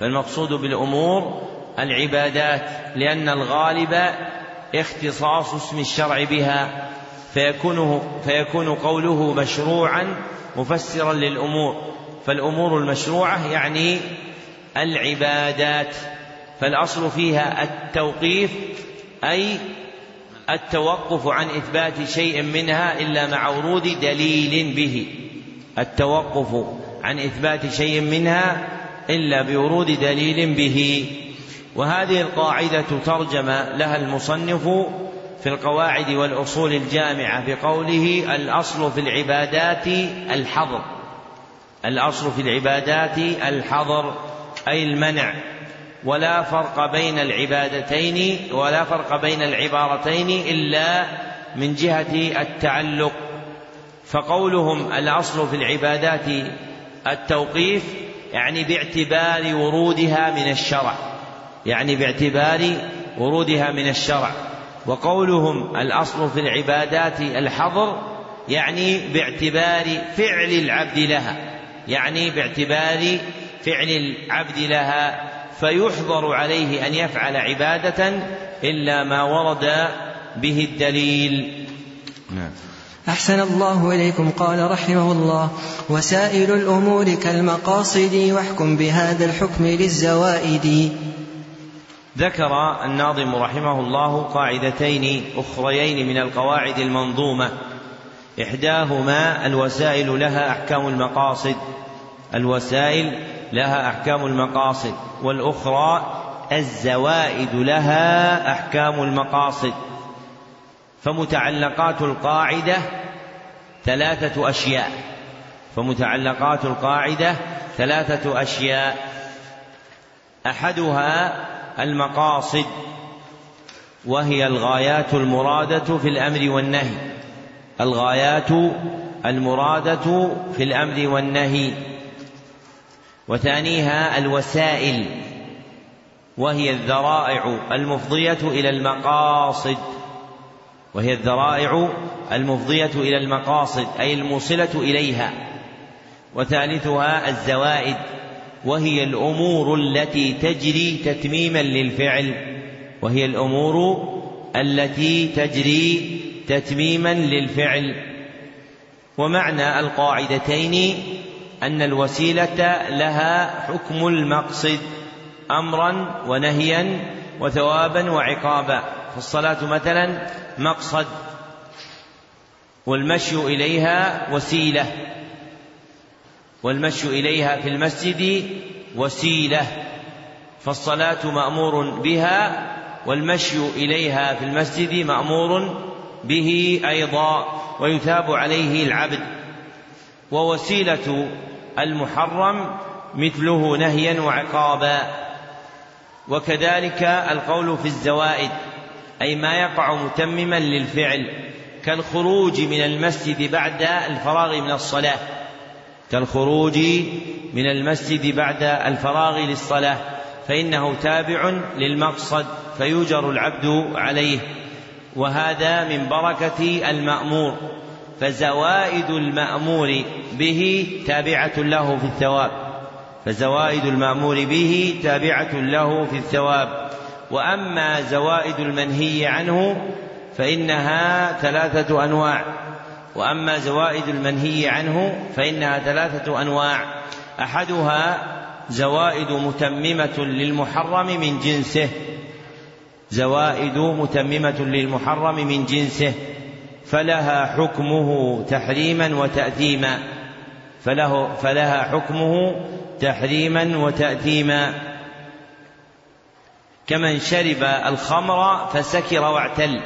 فالمقصود بالأمور العبادات لأن الغالب اختصاص اسم الشرع بها فيكون فيكون قوله مشروعا مفسرا للأمور. فالأمور المشروعة يعني العبادات. فالأصل فيها التوقيف أي التوقف عن إثبات شيء منها إلا مع ورود دليل به. التوقف عن إثبات شيء منها إلا بورود دليل به. وهذه القاعدة ترجم لها المصنف في القواعد والأصول الجامعة بقوله الأصل في العبادات الحظر. الأصل في العبادات الحظر أي المنع. ولا فرق بين العبادتين ولا فرق بين العبارتين إلا من جهة التعلق. فقولهم الأصل في العبادات التوقيف يعني باعتبار ورودها من الشرع. يعني باعتبار ورودها من الشرع. وقولهم الأصل في العبادات الحظر يعني باعتبار فعل العبد لها. يعني باعتبار فعل العبد لها. فيحظر عليه أن يفعل عبادة إلا ما ورد به الدليل. نعم. أحسن الله إليكم. قال رحمه الله وسائل الأمور كالمقاصد واحكم بهذا الحكم للزوائد. ذكر الناظم رحمه الله قاعدتين أخريين من القواعد المنظومة. إحداهما الوسائل لها أحكام المقاصد. الوسائل لها أحكام المقاصد. والأخرى الزوائد لها أحكام المقاصد. فمتعلقات القاعدة ثلاثة أشياء. فمتعلقات القاعدة ثلاثة أشياء. أحدها المقاصد وهي الغايات المرادة في الأمر والنهي. الغايات المرادة في الأمر والنهي. وثانيها الوسائل وهي الذرائع المفضية إلى المقاصد. وهي الذرائع المفضية إلى المقاصد أي الموصلة إليها. وثالثها الزوائد. وهي الأمور التي تجري تتميما للفعل وهي الأمور التي تجري تتميما للفعل. ومعنى القاعدتين أن الوسيلة لها حكم المقصد أمرا ونهيا وثوابا وعقابا. فالصلاة مثلا مقصد والمشي إليها وسيلة. والمشي إليها في المسجد وسيلة فالصلاة مأمور بها والمشي إليها في المسجد مأمور به أيضا ويثاب عليه العبد. ووسيلة المحرم مثله نهيا وعقابا. وكذلك القول في الزوائد أي ما يقع متمما للفعل كالخروج من المسجد بعد الفراغ من الصلاة. كالخروج من المسجد بعد الفراغ للصلاة فإنه تابع للمقصد فيوجر العبد عليه. وهذا من بركة المأمور فزوائد المأمور به تابعة له في الثواب. فزوائد المأمور به تابعة له في الثواب. وأما زوائد المنهي عنه فإنها ثلاثة أنواع. وأما زوائد المنهي عنه فإنها ثلاثة أنواع. أحدها زوائد متممة للمحرم من جنسه. زوائد متممة للمحرم من جنسه. فلها حكمه تحريما وتأثيما. فله فلها حكمه تحريما وتأثيما. كمن شرب الخمر فسكر واعتل.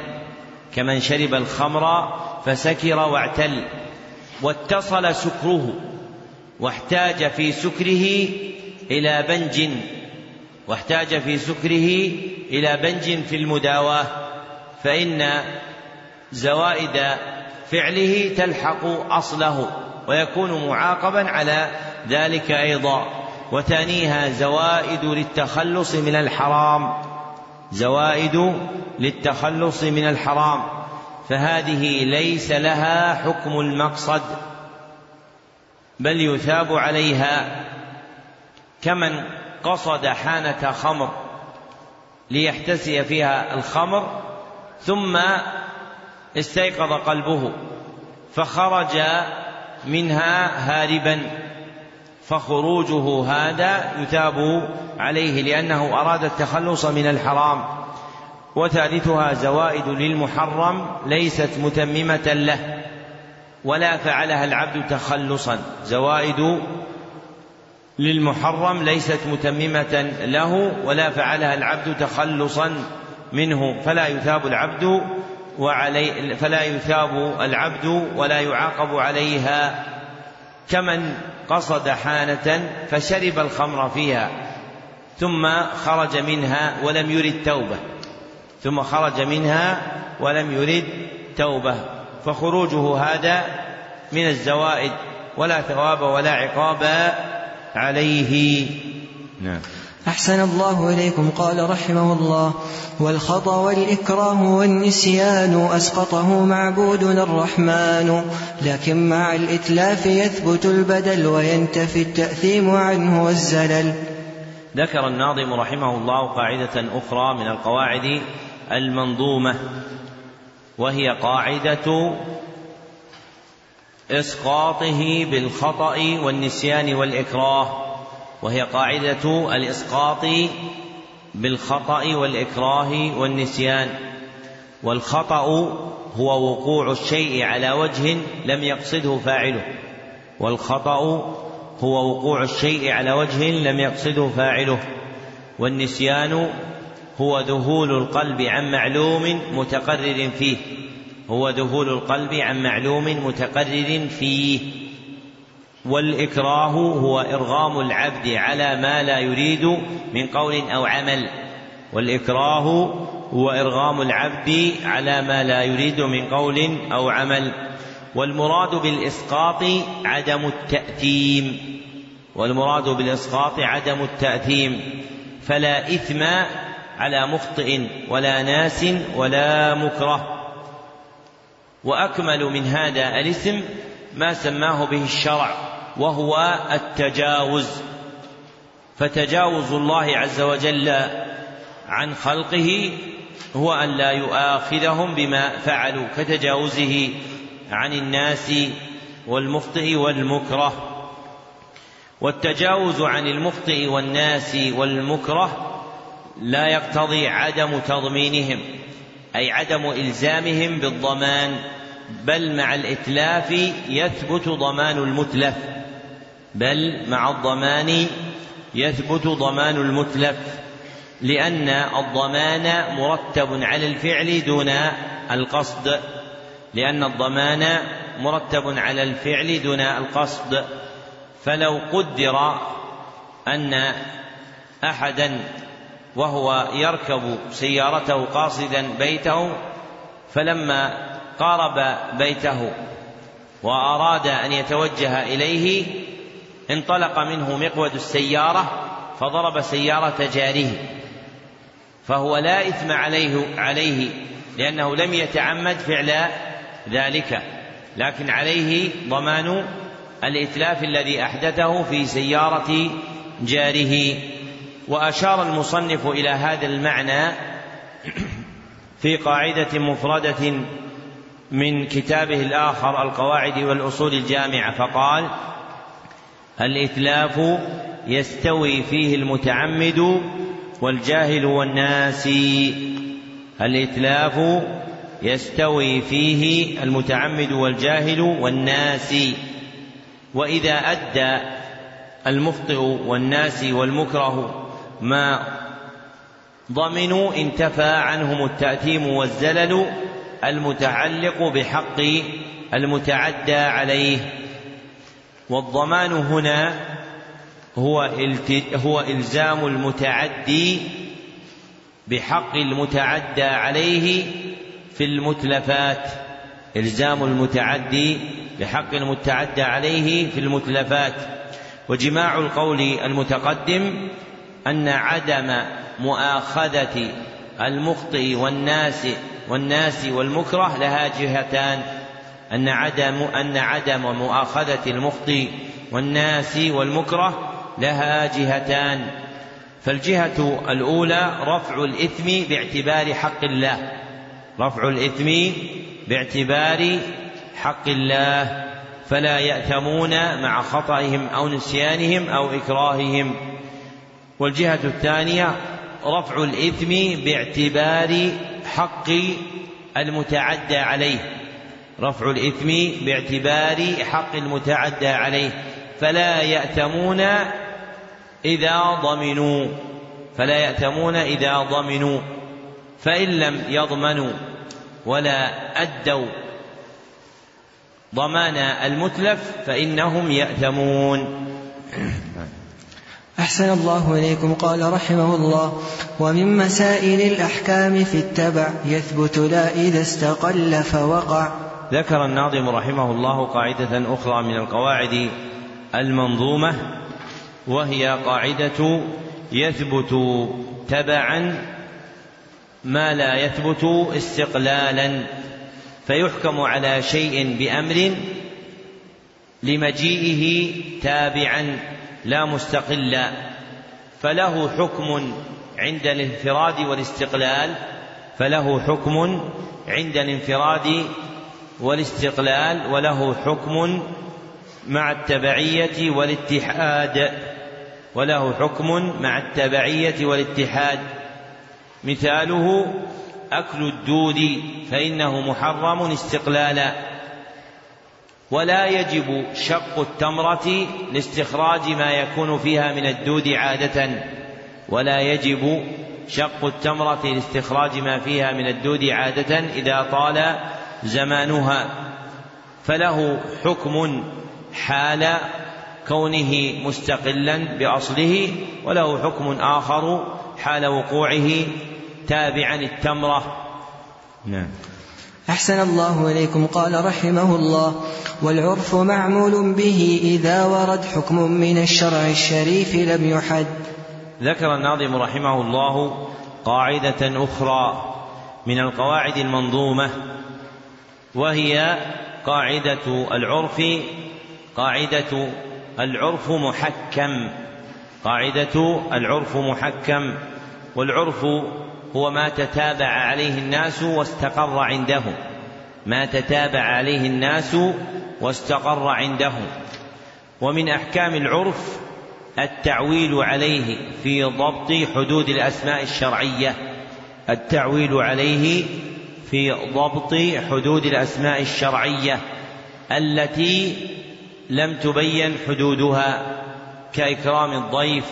كمن شرب الخمر فسكر واعتل واتصل سكره واحتاج في سكره إلى بنج واحتاج في سكره إلى بنج في المداواة فإن زوائد فعله تلحق أصله ويكون معاقبا على ذلك أيضا. وثانيها زوائد للتخلص من الحرام زوائد للتخلص من الحرام. فهذه ليس لها حكم المقصد بل يثاب عليها كمن قصد حانة خمر ليحتسي فيها الخمر ثم استيقظ قلبه فخرج منها هاربا فخروجه هذا يثاب عليه لأنه أراد التخلص من الحرام. وثالثها زوائد للمحرم ليست متممة له ولا فعلها العبد تخلصا. زوائد للمحرم ليست متممة له ولا فعلها العبد تخلصا منه. فلا يثاب العبد وعلي فلا يثاب العبد ولا يعاقب عليها. كمن قصد حانة فشرب الخمر فيها ثم خرج منها ولم يرد توبة. ثم خرج منها ولم يرد توبة فخروجه هذا من الزوائد ولا ثواب ولا عقاب عليه. نعم. أحسن الله إليكم قال رحمه الله والخطأ والإكراه والنسيان أسقطه معبودنا الرحمن لكن مع الإتلاف يثبت البدل وينتفي التأثيم عنه والزلل. ذكر الناظم رحمه الله قاعدة أخرى من القواعد المنظومة وهي قاعدة إسقاطه بالخطأ والنسيان والإكراه وهي قاعدة الإسقاط بالخطأ والإكراه والنسيان. والخطأ هو وقوع الشيء على وجه لم يقصده فاعله. والخطأ هو وقوع الشيء على وجه لم يقصده فاعله. والنسيان هو ذهول القلب عن معلوم متقرر فيه. هو ذهول القلب عن معلوم متقرر فيه. والإكراه هو إرغام العبد على ما لا يريد من قول أو عمل. والإكراه هو إرغام العبد على ما لا يريد من قول أو عمل. والمراد بالإسقاط عدم التأثيم. والمراد بالإسقاط عدم التأثيم. فلا إثم على مخطئ ولا ناس ولا مكره. وأكمل من هذا الاسم ما سماه به الشرع وهو التجاوز. فتجاوز الله عز وجل عن خلقه هو أن لا يؤاخذهم بما فعلوا كتجاوزه عن الناس والمخطئ والمكره. والتجاوز عن المخطئ والناس والمكره لا يقتضي عدم تضمينهم أي عدم إلزامهم بالضمان بل مع الإتلاف يثبت ضمان المتلف بل مع الضمان يثبت ضمان المتلف لأن الضمان مرتب على الفعل دون القصد لأن الضمان مرتب على الفعل دون القصد فلو قدر أن احدا وهو يركب سيارته قاصدا بيته فلما قارب بيته وأراد أن يتوجه إليه انطلق منه مقود السيارة فضرب سيارة جاره فهو لا إثم عليه عليه لأنه لم يتعمد فعل ذلك لكن عليه ضمان الإتلاف الذي أحدثه في سيارة جاره. وأشار المصنف إلى هذا المعنى في قاعدة مفردة من كتابه الآخر القواعد والأصول الجامعة فقال الإتلاف يستوي فيه المتعمد والجاهل والناسي. الإتلاف يستوي فيه المتعمد والجاهل والناسي. وإذا أدى المخطئ والناس والمكره ما ضمنوا انتفى عنهم التأثيم والزلل المتعلق بحق المتعدى عليه. والضمان هنا هو هو إلزام المتعدي بحق المتعدى عليه في المتلفات. إلزام المتعدي بحق المتعدى عليه في المتلفات. وجماع القول المتقدم أن عدم مؤاخذة المخطئ والناس والناس والمكره لها جهتان. أن عدم أن عدم مؤاخذة المخطئ والناس والمكره لها جهتان. فالجهة الأولى رفع الإثم باعتبار حق الله. رفع الإثم باعتبار حق الله. فلا يأثمون مع خطئهم أو نسيانهم أو إكراههم. والجهة الثانية رفع الإثم باعتبار حق المتعدى عليه. رفع الإثم باعتبار حق المتعدى عليه. فلا يأتمون إذا ضمنوا. فلا يأتمون إذا ضمنوا. فإن لم يضمنوا ولا أدوا ضمان المتلف فإنهم يأتمون أحسن الله إليكم. قال رحمه الله ومن مسائل الأحكام في التبع يثبت لا إذا استقل فوقع. ذكر الناظم رحمه الله قاعدة أخرى من القواعد المنظومة وهي قاعدة يثبت تبعا ما لا يثبت استقلالا فيحكم على شيء بأمر لمجيئه تابعا. لا مستقلا فله حكم عند الانفراد والاستقلال فله حكم عند الانفراد والاستقلال وله حكم مع التبعية والاتحاد وله حكم مع التبعية والاتحاد. مثاله أكل الدود فإنه محرم استقلالا. ولا يجب شق التمرة لاستخراج ما يكون فيها من الدود عادة ولا يجب شق التمرة لاستخراج ما فيها من الدود عادة إذا طال زمانها. فله حكم حال كونه مستقلا بأصله وله حكم آخر حال وقوعه تابعا التمرة. نعم. أحسن الله إليكم. قال رحمه الله والعرف معمول به إذا ورد حكم من الشرع الشريف لم يحد. ذكر الناظم رحمه الله قاعدة أخرى من القواعد المنظومة وهي قاعدة العرف قاعدة العرف محكم قاعدة العرف محكم والعرف هو ما تتابع عليه الناس واستقر عندهم ما تتابع عليه الناس واستقر عندهم ومن أحكام العرف التعويل عليه في ضبط حدود الأسماء الشرعية. التعويل عليه في ضبط حدود الأسماء الشرعية التي لم تبين حدودها كإكرام الضيف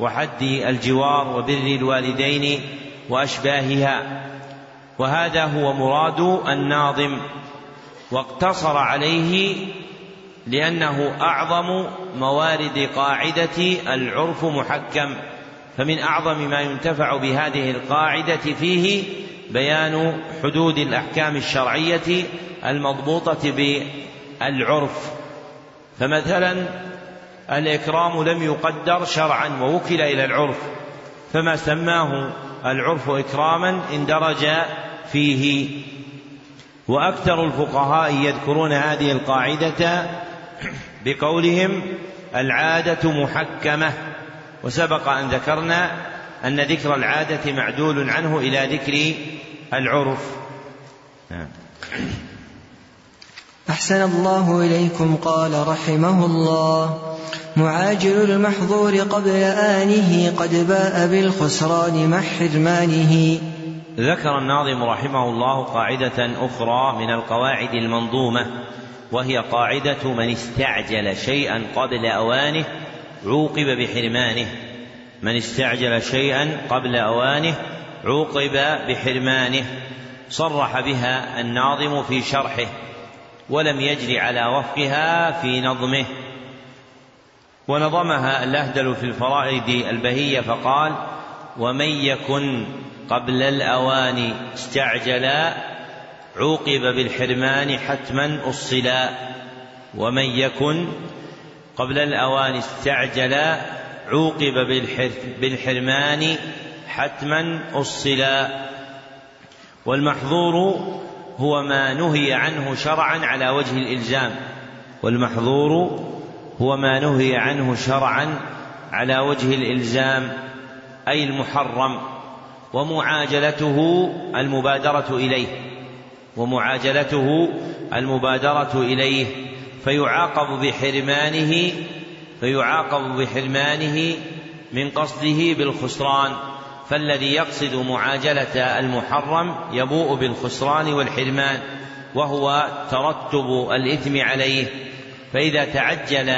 وحد الجوار وبر الوالدين وأشباهها. وهذا هو مراد الناظم. واقتصر عليه لأنه أعظم موارد قاعدة العرف محكم. فمن أعظم ما ينتفع بهذه القاعدة فيه بيان حدود الأحكام الشرعية المضبوطة بالعرف. فمثلا الإكرام لم يقدر شرعا ووكل إلى العرف. فما سماه العرف إكراما اندرج فيه. وأكثر الفقهاء يذكرون هذه القاعدة بقولهم العادة محكمة. وسبق أن ذكرنا أن ذكر العادة معدول عنه إلى ذكر العرف. نعم. أحسن الله إليكم قال رحمه الله. معاجل المحظور قبل آنه قد باء بالخسران مع حرمانه. ذكر الناظم رحمه الله قاعدة أخرى من القواعد المنظومة وهي قاعدة من استعجل شيئا قبل أوانه عوقب بحرمانه. من استعجل شيئا قبل أوانه عوقب بحرمانه. صرح بها الناظم في شرحه. ولم يجر على وفقها في نظمه. ونظمها الأهدل في الفرائد البهية فقال ومن يكن قبل الأوان استعجلا عوقب بالحرمان حتما أصلا. ومن يكن قبل الأوان استعجلا عوقب بالحرمان حتما أصلا. والمحظور هو ما نهي عنه شرعا على وجه الإلزام والمحظور هو ما نهي عنه شرعا على وجه الإلزام أي المحرم ومعاجلته المبادرة إليه ومعاجلته المبادرة إليه فيعاقب بحرمانه فيعاقب بحرمانه من قصده بالخسران. فالذي يقصد معاجلة المحرم يبوء بالخسران والحرمان وهو ترتب الإثم عليه. فإذا تعجل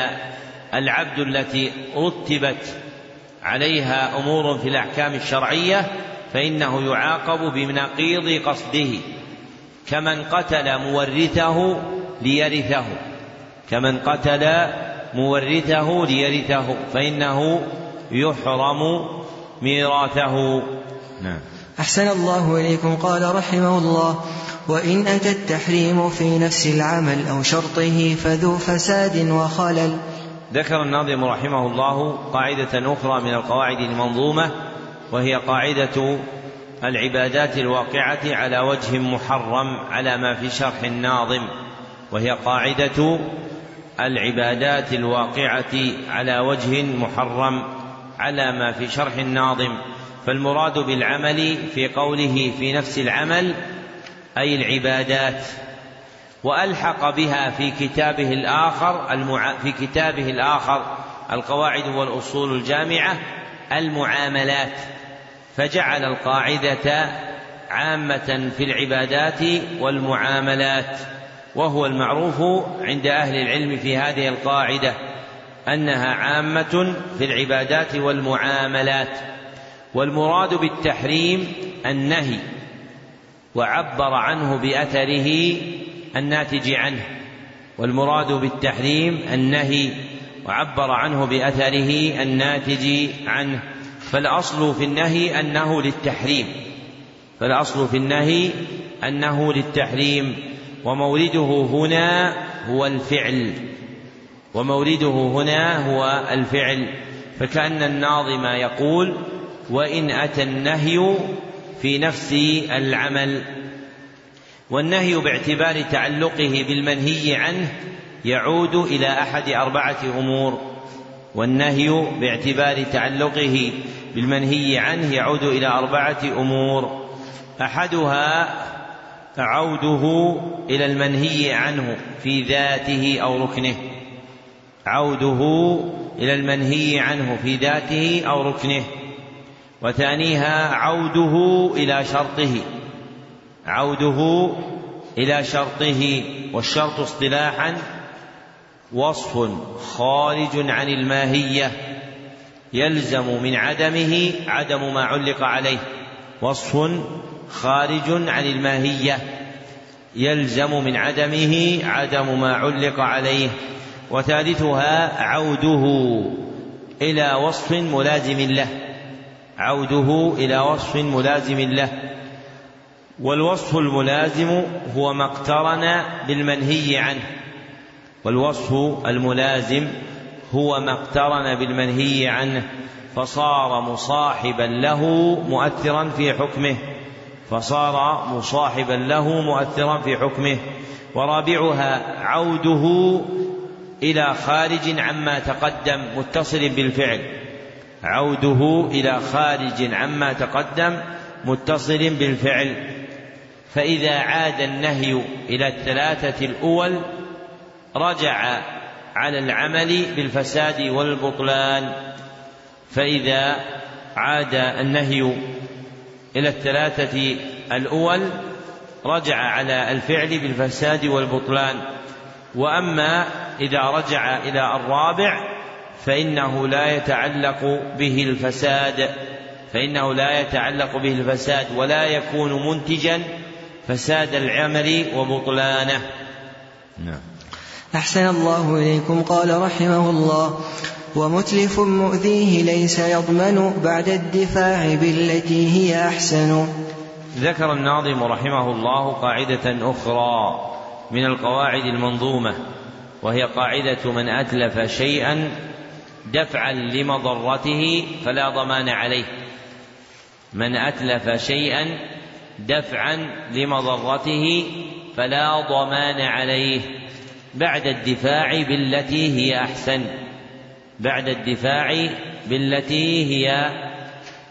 العبد التي رتبت عليها أمور في الأحكام الشرعية فإنه يعاقب بنقيض قصده. كمن قتل مورثه ليرثه. كمن قتل مورثه ليرثه فإنه يحرم ميراثه. نعم. أحسن الله إليكم. قال رحمه الله وإن أتى التحريم في نفس العمل أو شرطه فذو فساد وخلل. ذكر الناظم رحمه الله قاعدة أخرى من القواعد المنظومة وهي قاعدة العبادات الواقعة على وجه محرم على ما في شرح الناظم وهي قاعدة العبادات الواقعة على وجه محرم على ما في شرح الناظم فالمراد بالعمل في قوله في نفس العمل أي العبادات وألحق بها في كتابه الآخر المع... في كتابه الآخر القواعد والأصول الجامعة المعاملات فجعل القاعدة عامة في العبادات والمعاملات وهو المعروف عند أهل العلم في هذه القاعدة. أنها عامة في العبادات والمعاملات والمراد بالتحريم النهي وعبر عنه بأثره الناتج عنه والمراد بالتحريم النهي وعبر عنه بأثره الناتج عنه. فالأصل في النهي أنه للتحريم فالأصل في النهي أنه للتحريم ومورده هنا هو الفعل. ومورده هنا هو الفعل فكأن الناظم يقول وإن أتى النهي في نفس العمل. والنهي باعتبار تعلقه بالمنهي عنه يعود إلى أحد أربعة أمور والنهي باعتبار تعلقه بالمنهي عنه يعود إلى أربعة أمور أحدها عوده إلى المنهي عنه في ذاته أو ركنه. عوده إلى المنهي عنه في ذاته أو ركنه وثانيها عوده إلى شرطه عوده إلى شرطه والشرط اصطلاحا وصف خارج عن الماهية يلزم من عدمه عدم ما علق عليه وصف خارج عن الماهية يلزم من عدمه عدم ما علق عليه. وثالثها عوده إلى وصف ملازم له. عوده إلى وصف ملازم له. والوصف الملازم هو ما اقترن بالمنهي عنه. والوصف الملازم هو ما اقترن بالمنهي عنه. فصار مصاحبا له مؤثرا في حكمه. فصار مصاحبا له مؤثرا في حكمه. ورابعها عوده إلى خارج عما تقدم متصل بالفعل. عوده إلى خارج عما تقدم متصل بالفعل. فإذا عاد النهي إلى الثلاثة الأول رجع على العمل بالفساد والبطلان. فإذا عاد النهي إلى الثلاثة الأول رجع على الفعل بالفساد والبطلان. وأما إذا رجع إلى الرابع فإنه لا يتعلق به الفساد فإنه لا يتعلق به الفساد ولا يكون منتجا فساد العمل وبطلانه. نعم. أحسن الله إليكم قال رحمه الله ومتلف مؤذيه ليس يضمن بعد الدفاع بالتي هي أحسن. ذكر الناظم رحمه الله قاعدة أخرى من القواعد المنظومة وهي قاعدة من أتلف شيئا دفعا لمضرته فلا ضمان عليه. من أتلف شيئا دفعا لمضرته فلا ضمان عليه. بعد الدفاع بالتي هي أحسن. بعد الدفاع بالتي هي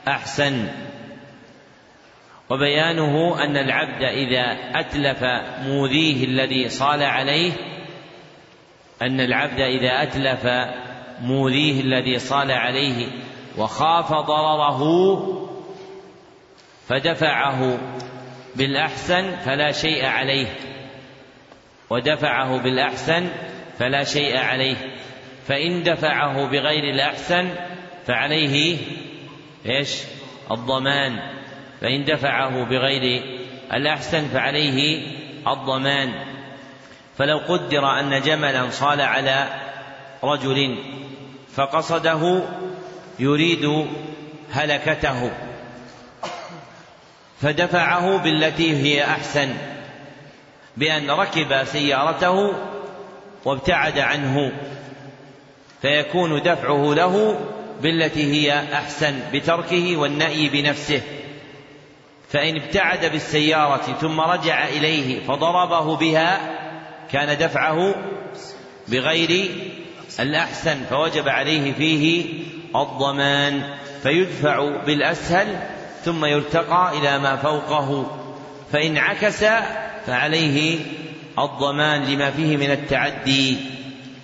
أحسن. وبيانه أن العبد إذا أتلف موذيه الذي صال عليه أن العبد إذا أتلف موذيه الذي صال عليه وخاف ضرره فدفعه بالأحسن فلا شيء عليه. ودفعه بالأحسن فلا شيء عليه. فإن دفعه بغير الأحسن فعليه إيش؟ الضمان. فإن دفعه بغير الأحسن فعليه الضمان. فلو قدر أن جملا صال على رجل فقصده يريد هلكته. فدفعه بالتي هي أحسن بأن ركب سيارته وابتعد عنه فيكون دفعه له بالتي هي أحسن بتركه والنأي بنفسه. فإن ابتعد بالسيارة ثم رجع إليه فضربه بها كان دفعه بغير الأحسن فوجب عليه فيه الضمان فيدفع بالأسهل ثم يرتقى إلى ما فوقه فإن عكس فعليه الضمان لما فيه من التعدي.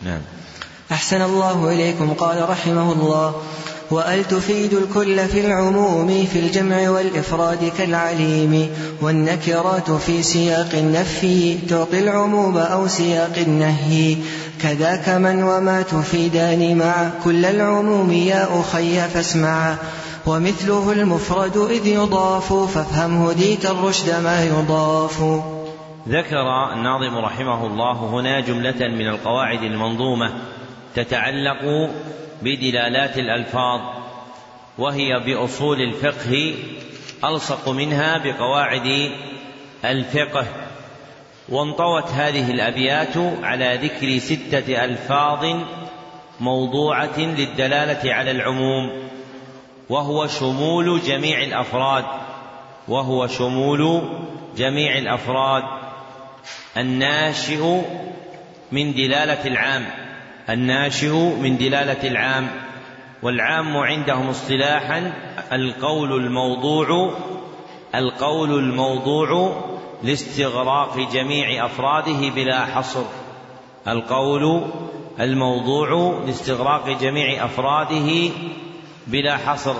نعم. أحسن الله إليكم قال رحمه الله وأل تفيد الكل في العموم في الجمع والإفراد كالعليم والنكرات في سياق النفي تعطي العموم أو سياق النهي كذاك من وما تفيدان مع كل العموم يا أخي فاسمعا ومثله المفرد إذ يضاف فافهم هديت الرشد ما يضاف ذكر الناظم رحمه الله هنا جملة من القواعد المنظومة تتعلق بدلالات الألفاظ وهي بأصول الفقه ألصق منها بقواعد الفقه. وانطوت هذه الأبيات على ذكر ستة ألفاظ موضوعة للدلالة على العموم وهو شمول جميع الأفراد وهو شمول جميع الأفراد الناشئ من دلالة العام. الناشئ من دلالة العام والعام عندهم اصطلاحا القول الموضوع القول الموضوع لاستغراق جميع أفراده بلا حصر. القول الموضوع لاستغراق جميع أفراده بلا حصر.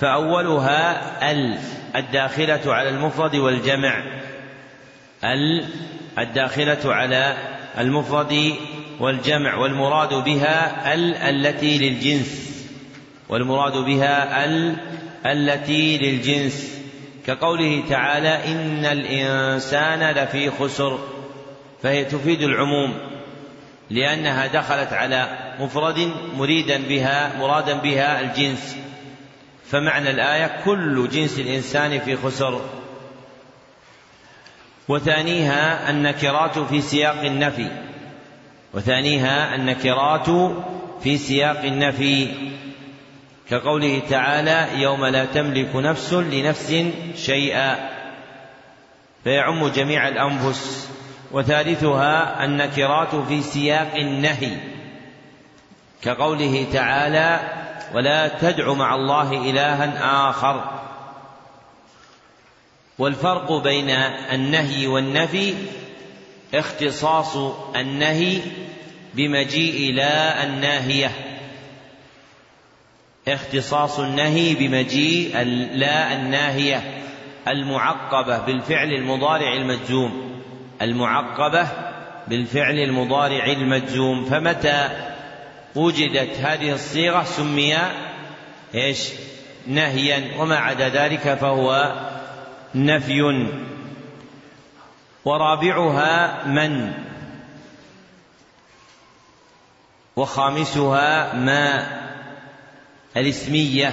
فأولها ال الداخلة على المفرد والجمع. ال الداخلة على المفرد والجمع والمراد بها ال التي للجنس والمراد بها ال التي للجنس. كقوله تعالى إن الإنسان لفي خسر فهي تفيد العموم لأنها دخلت على مفرد مريدا بها مرادا بها الجنس. فمعنى الآية كل جنس الإنسان في خسر. وثانيها النكرات في سياق النفي. وثانيها النكرات في سياق النفي كقوله تعالى يوم لا تملك نفس لنفس شيئا فيعم جميع الأنفس. وثالثها النكرات في سياق النهي كقوله تعالى ولا تدع مع الله إلها آخر. والفرق بين النهي والنفي اختصاص النهي بمجيء لا الناهية. اختصاص النهي بمجيء لا الناهية. المعقبة بالفعل المضارع المجزوم. المعقبة بالفعل المضارع المجزوم. فمتى وجدت هذه الصيغة سمي إيش؟ نهيا. وما عدا ذلك فهو نفي. ورابعها من؟ وخامسها ما؟ الاسمية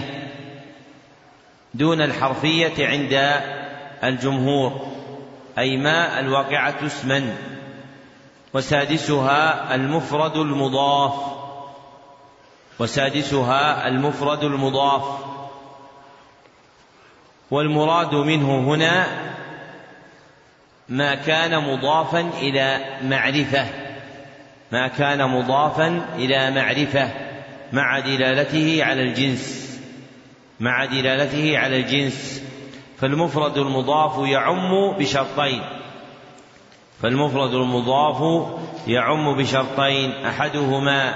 دون الحرفية عند الجمهور. أي ما؟ الواقعة اسما. وسادسها المفرد المضاف. وسادسها المفرد المضاف. والمراد منه هنا ما كان مضافا إلى معرفة. ما كان مضافا إلى معرفة مع دلالته على الجنس. مع دلالته على الجنس. فالمفرد المضاف يعم بشرطين. فالمفرد المضاف يعم بشرطين. أحدهما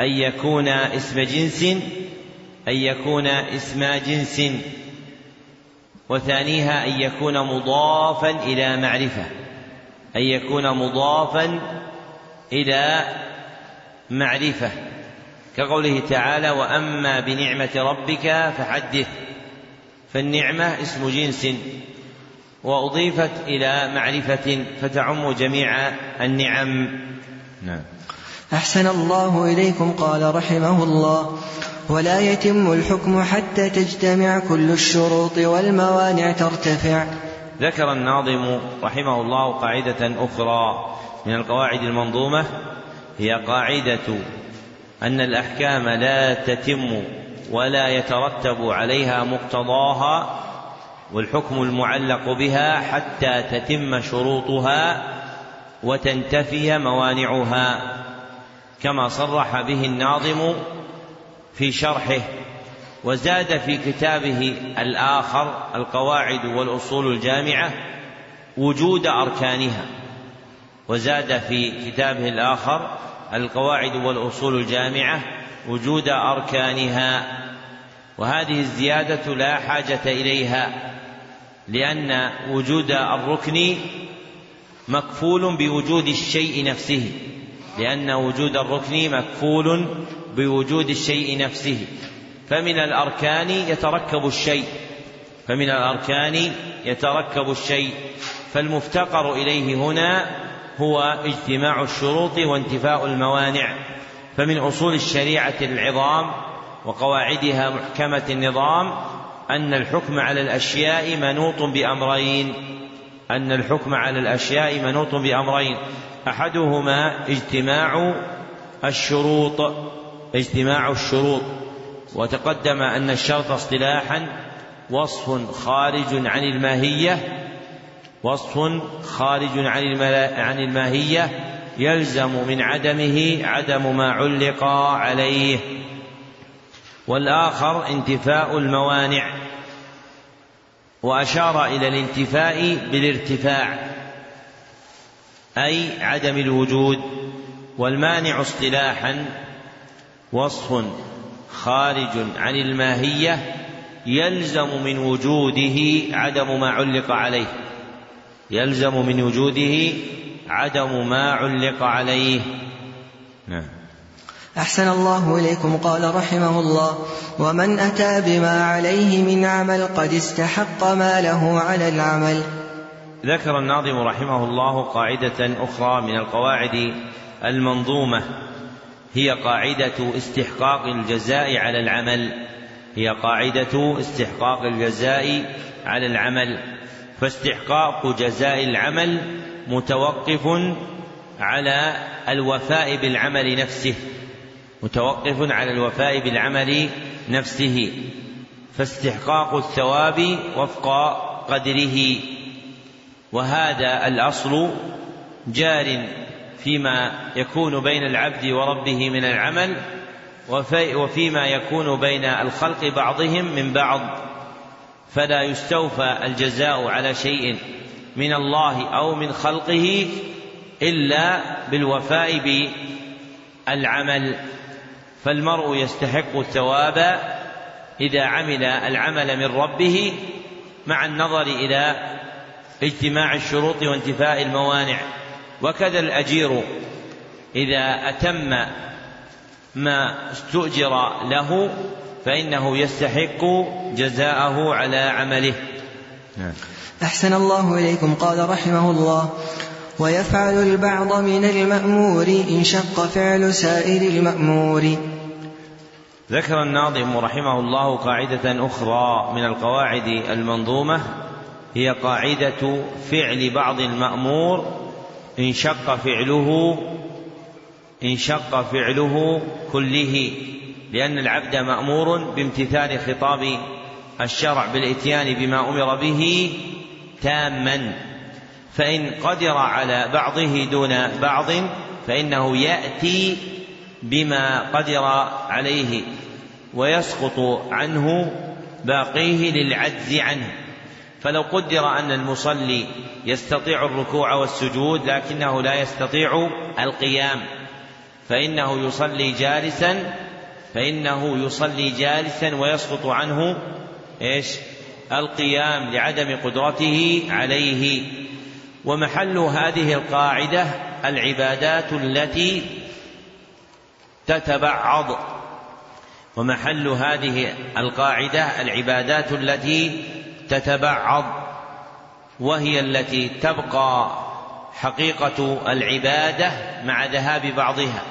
أن يكون اسم جنس أن يكون اسم جنس. وثانيها أن يكون مضافا إلى معرفة. أن يكون مضافا إلى معرفة. كقوله تعالى وأما بنعمة ربك فحدث. فالنعمة اسم جنس وأضيفت إلى معرفة فتعم جميع النعم. نعم. أحسن الله إليكم قال رحمه الله. ولا يتم الحكم حتى تجتمع كل الشروط والموانع ترتفع. ذكر الناظم رحمه الله قاعدة أخرى من القواعد المنظومة هي قاعدة أن الأحكام لا تتم ولا يترتب عليها مقتضاها والحكم المعلق بها حتى تتم شروطها وتنتفي موانعها. كما صرح به الناظم في شرحه وزاد في كتابه الآخر القواعد والأصول الجامعة وجود أركانها وزاد في كتابه الآخر القواعد والأصول الجامعة وجود أركانها وهذه الزيادة لا حاجة إليها لأن وجود الركن مكفول بوجود الشيء نفسه لأن وجود الركن مكفول بوجود الشيء نفسه فمن الأركان يتركب الشيء فمن الأركان يتركب الشيء. فالمفتقر إليه هنا هو اجتماع الشروط وانتفاء الموانع. فمن أصول الشريعة العظام وقواعدها محكمة النظام أن الحكم على الأشياء منوط بأمرين. أن الحكم على الأشياء منوط بأمرين. أحدهما اجتماع الشروط اجتماع الشروط. وتقدم أن الشرط اصطلاحا وصف خارج عن الماهية وصف خارج عن عن الماهية يلزم من عدمه عدم ما علق عليه. والآخر انتفاء الموانع. وأشار إلى الانتفاء بالارتفاع أي عدم الوجود. والمانع اصطلاحا وصف خارج عن الماهية يلزم من وجوده عدم ما علق عليه. يلزم من وجوده عدم ما علق عليه. نعم. أحسن الله إليكم. قال رحمه الله ومن أتى بما عليه من عمل قد استحق ما له على العمل. ذكر الناظم رحمه الله قاعدة أخرى من القواعد المنظومة هي قاعدة استحقاق الجزاء على العمل. هي قاعدة استحقاق الجزاء على العمل. فاستحقاق جزاء العمل متوقف على الوفاء بالعمل نفسه. متوقف على الوفاء بالعمل نفسه. فاستحقاق الثواب وفق قدره. وهذا الأصل جار فيما يكون بين العبد وربه من العمل وفيما يكون بين الخلق بعضهم من بعض فلا يستوفى الجزاء على شيء من الله أو من خلقه إلا بالوفاء بالعمل. فالمرء يستحق الثواب إذا عمل العمل من ربه مع النظر إلى اجتماع الشروط وانتفاء الموانع. وكذا الأجير إذا أتم ما استؤجر له فإنه يستحق جزاءه على عمله. نعم. أحسن الله إليكم. قال رحمه الله ويفعل البعض من المأمور إن شق فعل سائر المأمور. ذكر الناظم رحمه الله قاعدة أخرى من القواعد المنظومة هي قاعدة فعل بعض المأمور إن شق فعله إن شق فعله كله لأن العبد مأمور بامتثال خطاب الشرع بالإتيان بما أمر به تاما. فإن قدر على بعضه دون بعض فإنه يأتي بما قدر عليه ويسقط عنه باقيه للعجز عنه. فلو قدر أن المصلي يستطيع الركوع والسجود لكنه لا يستطيع القيام فإنه يصلي جالسا فإنه يصلي جالسا ويسقط عنه إيش؟ القيام لعدم قدرته عليه. ومحل هذه القاعدة العبادات التي تتبعض. ومحل هذه القاعدة العبادات التي تتبعض وهي التي تبقى حقيقة العبادة مع ذهاب بعضها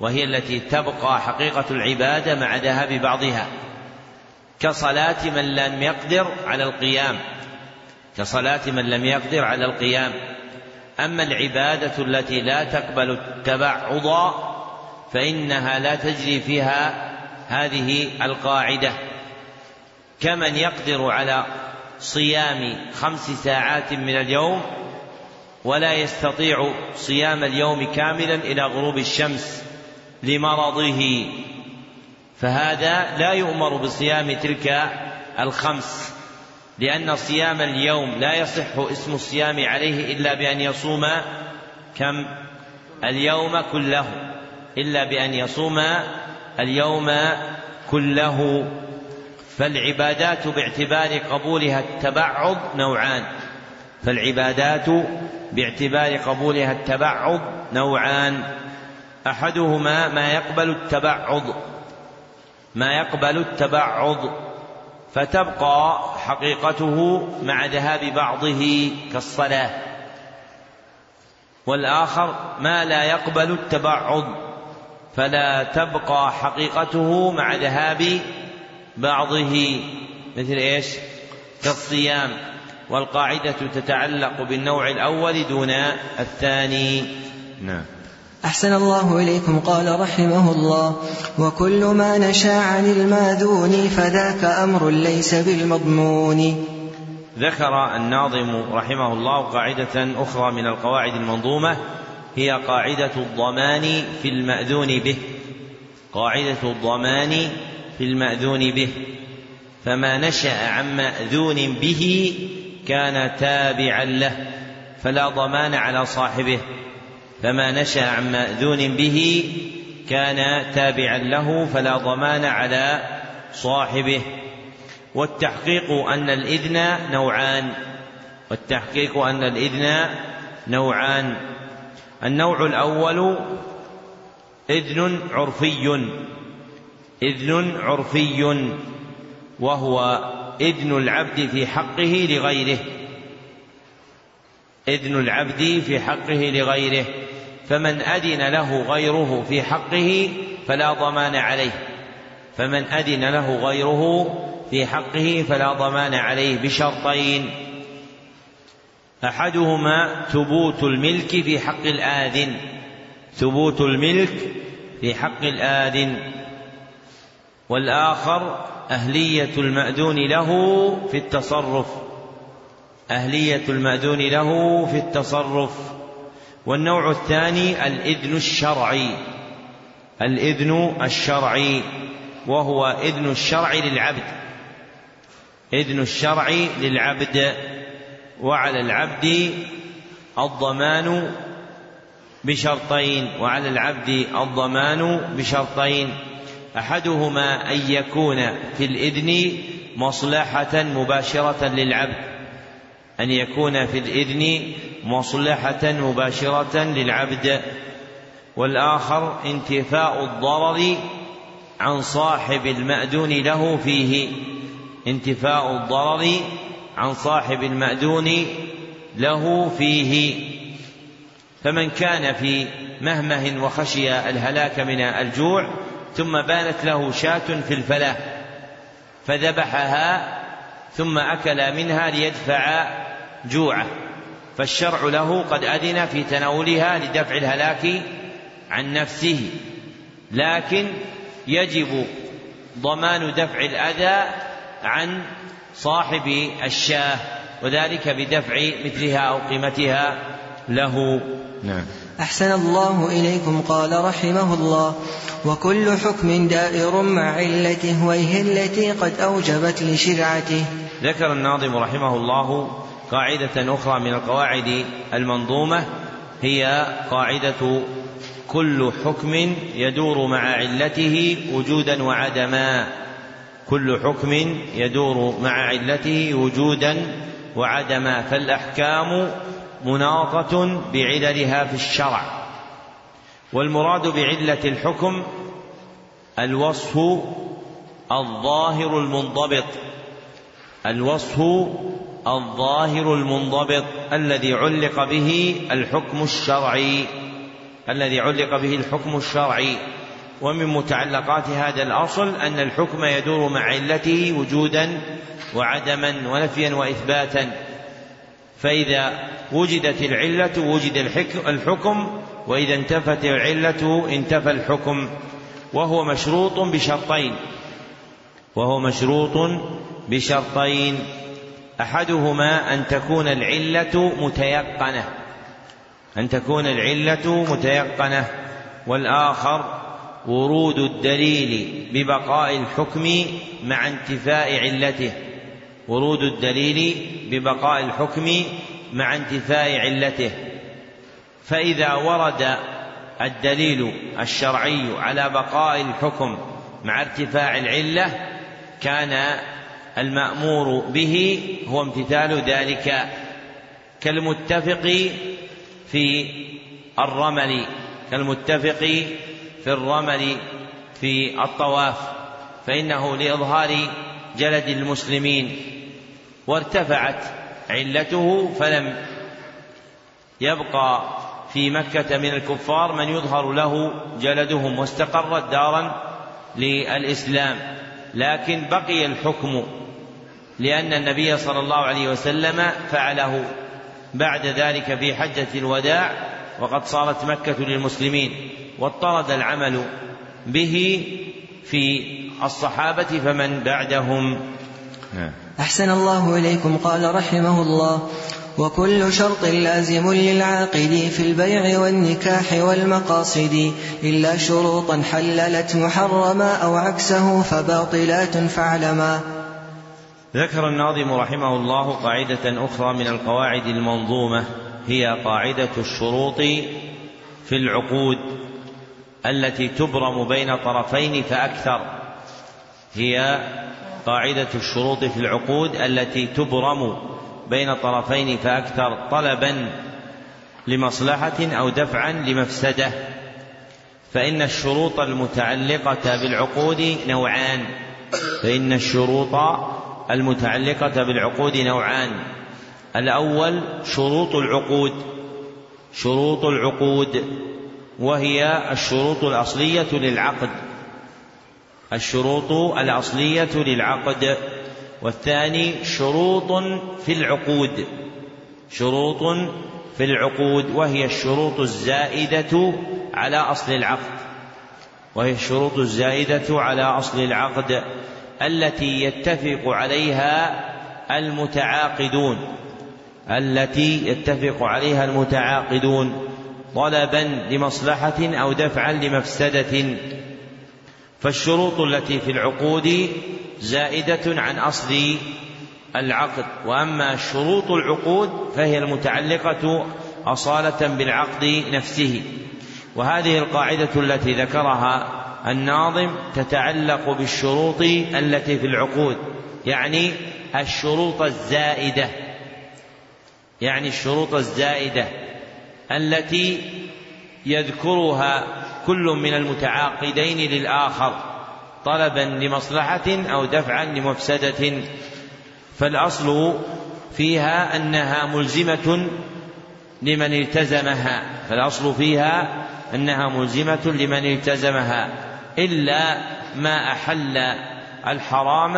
وهي التي تبقى حقيقة العبادة مع ذهاب بعضها. كصلاة من لم يقدر على القيام كصلاة من لم يقدر على القيام. أما العبادة التي لا تقبل التبعض فإنها لا تجري فيها هذه القاعدة. كمن يقدر على صيام خمس ساعات من اليوم ولا يستطيع صيام اليوم كاملا إلى غروب الشمس لمرضه فهذا لا يؤمر بصيام تلك الخمس لأن صيام اليوم لا يصح اسم الصيام عليه إلا بأن يصوم كم؟ اليوم كله إلا بأن يصوم اليوم كله. فالعبادات باعتبار قبولها التبعض نوعان. فالعبادات باعتبار قبولها التبعض نوعان. أحدهما ما يقبل التبعض ما يقبل التبعض فتبقى حقيقته مع ذهاب بعضه كالصلاة. والآخر ما لا يقبل التبعض فلا تبقى حقيقته مع ذهاب بعضه مثل إيش؟ كالصيام والقاعدة تتعلق بالنوع الأول دون الثاني. نعم. أحسن الله إليكم قال رحمه الله وكل ما نشا عن الماذون فذاك أمر ليس بالمضمون. ذكر الناظم رحمه الله قاعدة أخرى من القواعد المنظومة هي قاعدة الضمان في المأذون به. قاعدة الضمان في المأذون به فما نشأ عن مأذون به كان تابعا له فلا ضمان على صاحبه. فما نشأ عن مأذون به كان تابعا له فلا ضمان على صاحبه. والتحقيق أن الإذن نوعان والتحقيق أن الإذن نوعان. النوع الأول إذن عرفي. إذن عرفي وهو إذن العبد في حقه لغيره. إذن العبد في حقه لغيره. فمن أذن له غيره في حقه فلا ضمان عليه. فمن أذن له غيره في حقه فلا ضمان عليه بشرطين. أحدهما ثبوت الملك في حق الآذن. ثبوت الملك في حق الآذن. والآخر أهلية المأذون له في التصرف. أهلية المأذون له في التصرف. والنوع الثاني الإذن الشرعي. الإذن الشرعي. وهو إذن الشرع للعبد. إذن الشرع للعبد. وعلى العبد الضمان بشرطين. وعلى العبد الضمان بشرطين. أحدهما أن يكون في الإذن مصلحة مباشرة للعبد. أن يكون في الإذن مصلحة مباشرة للعبد. والآخر انتفاء الضرر عن صاحب المأذون له فيه. انتفاء الضرر عن صاحب المأذون له فيه. فمن كان في مهمه وخشي الهلاك من الجوع ثم بانت له شاة في الفلاة فذبحها ثم أكل منها ليدفع جوعه. فالشرع له قد أذن في تناولها لدفع الهلاك عن نفسه لكن يجب ضمان دفع الأذى عن صاحب الشاة وذلك بدفع مثلها أو قيمتها له. نعم. أحسن الله إليكم قال رحمه الله. وكل حكم دائر مع علته وهي التي قد أوجبت لشرعته. ذكر الناظم رحمه الله قاعدة أخرى من القواعد المنظومة هي قاعدة كل حكم يدور مع علته وجودا وعدما. كل حكم يدور مع علته وجودا وعدما. فالأحكام مناطة بعللها في الشرع. والمراد بعلة الحكم الوصف الظاهر المنضبط. الوصف الظاهر المنضبط الذي علق به الحكم الشرعي. الذي علق به الحكم الشرعي. ومن متعلقات هذا الأصل أن الحكم يدور مع علته وجودا وعدما ونفيا وإثباتا. فإذا وجدت العلة وجد الحكم وإذا انتفت العلة انتفى الحكم. وهو مشروط بشرطين. وهو مشروط بشرطين. أحدهما أن تكون العلة متيقنة. أن تكون العلة متيقنة. والآخر ورود الدليل ببقاء الحكم مع انتفاء علته. ورود الدليل ببقاء الحكم مع انتفاء علته. فإذا ورد الدليل الشرعي على بقاء الحكم مع ارتفاع العلة كان المأمور به هو امتثال ذلك كالمتفق في الرمل كالمتفق في الرمل في الطواف فإنه لإظهار جلد المسلمين. وارتفعت علته فلم يبقى في مكة من الكفار من يظهر له جلدهم واستقرت دارا للإسلام لكن بقي الحكم لأن النبي صلى الله عليه وسلم فعله بعد ذلك في حجة الوداع وقد صارت مكة للمسلمين واضطرد العمل به في الصحابة فمن بعدهم نعم. أحسن الله إليكم قال رحمه الله. وكل شرط لازم للعاقد في البيع والنكاح والمقاصد إلا شروطا حللت محرما أو عكسه فباطلات فاعلما. ذكر الناظم رحمه الله قاعدة أخرى من القواعد المنظومة هي قاعدة الشروط في العقود التي تبرم بين طرفين فأكثر هي قاعدة الشروط في العقود التي تبرم بين طرفين فأكثر طلبا لمصلحة أو دفعا لمفسدة. فإن الشروط المتعلقة بالعقود نوعان. فإن الشروط المتعلقة بالعقود نوعان. الأول شروط العقود. شروط العقود. وهي الشروط الأصلية للعقد. الشروط الأصلية للعقد والثاني شروط في العقود. شروط في العقود وهي الشروط الزائدة على أصل العقد. وهي الشروط الزائدة على أصل العقد التي يتفق عليها المتعاقدون. التي يتفق عليها المتعاقدون طلبا لمصلحة أو دفعا لمفسدة. فالشروط التي في العقود زائدة عن أصل العقد وأما شروط العقود فهي المتعلقة أصالة بالعقد نفسه. وهذه القاعدة التي ذكرها الناظم تتعلق بالشروط التي في العقود يعني الشروط الزائدة يعني الشروط الزائدة التي يذكرها كل من المتعاقدين للآخر طلبا لمصلحة أو دفعا لمفسدة. فالأصل فيها أنها ملزمة لمن التزمها. فالأصل فيها أنها ملزمة لمن التزمها إلا ما أحل الحرام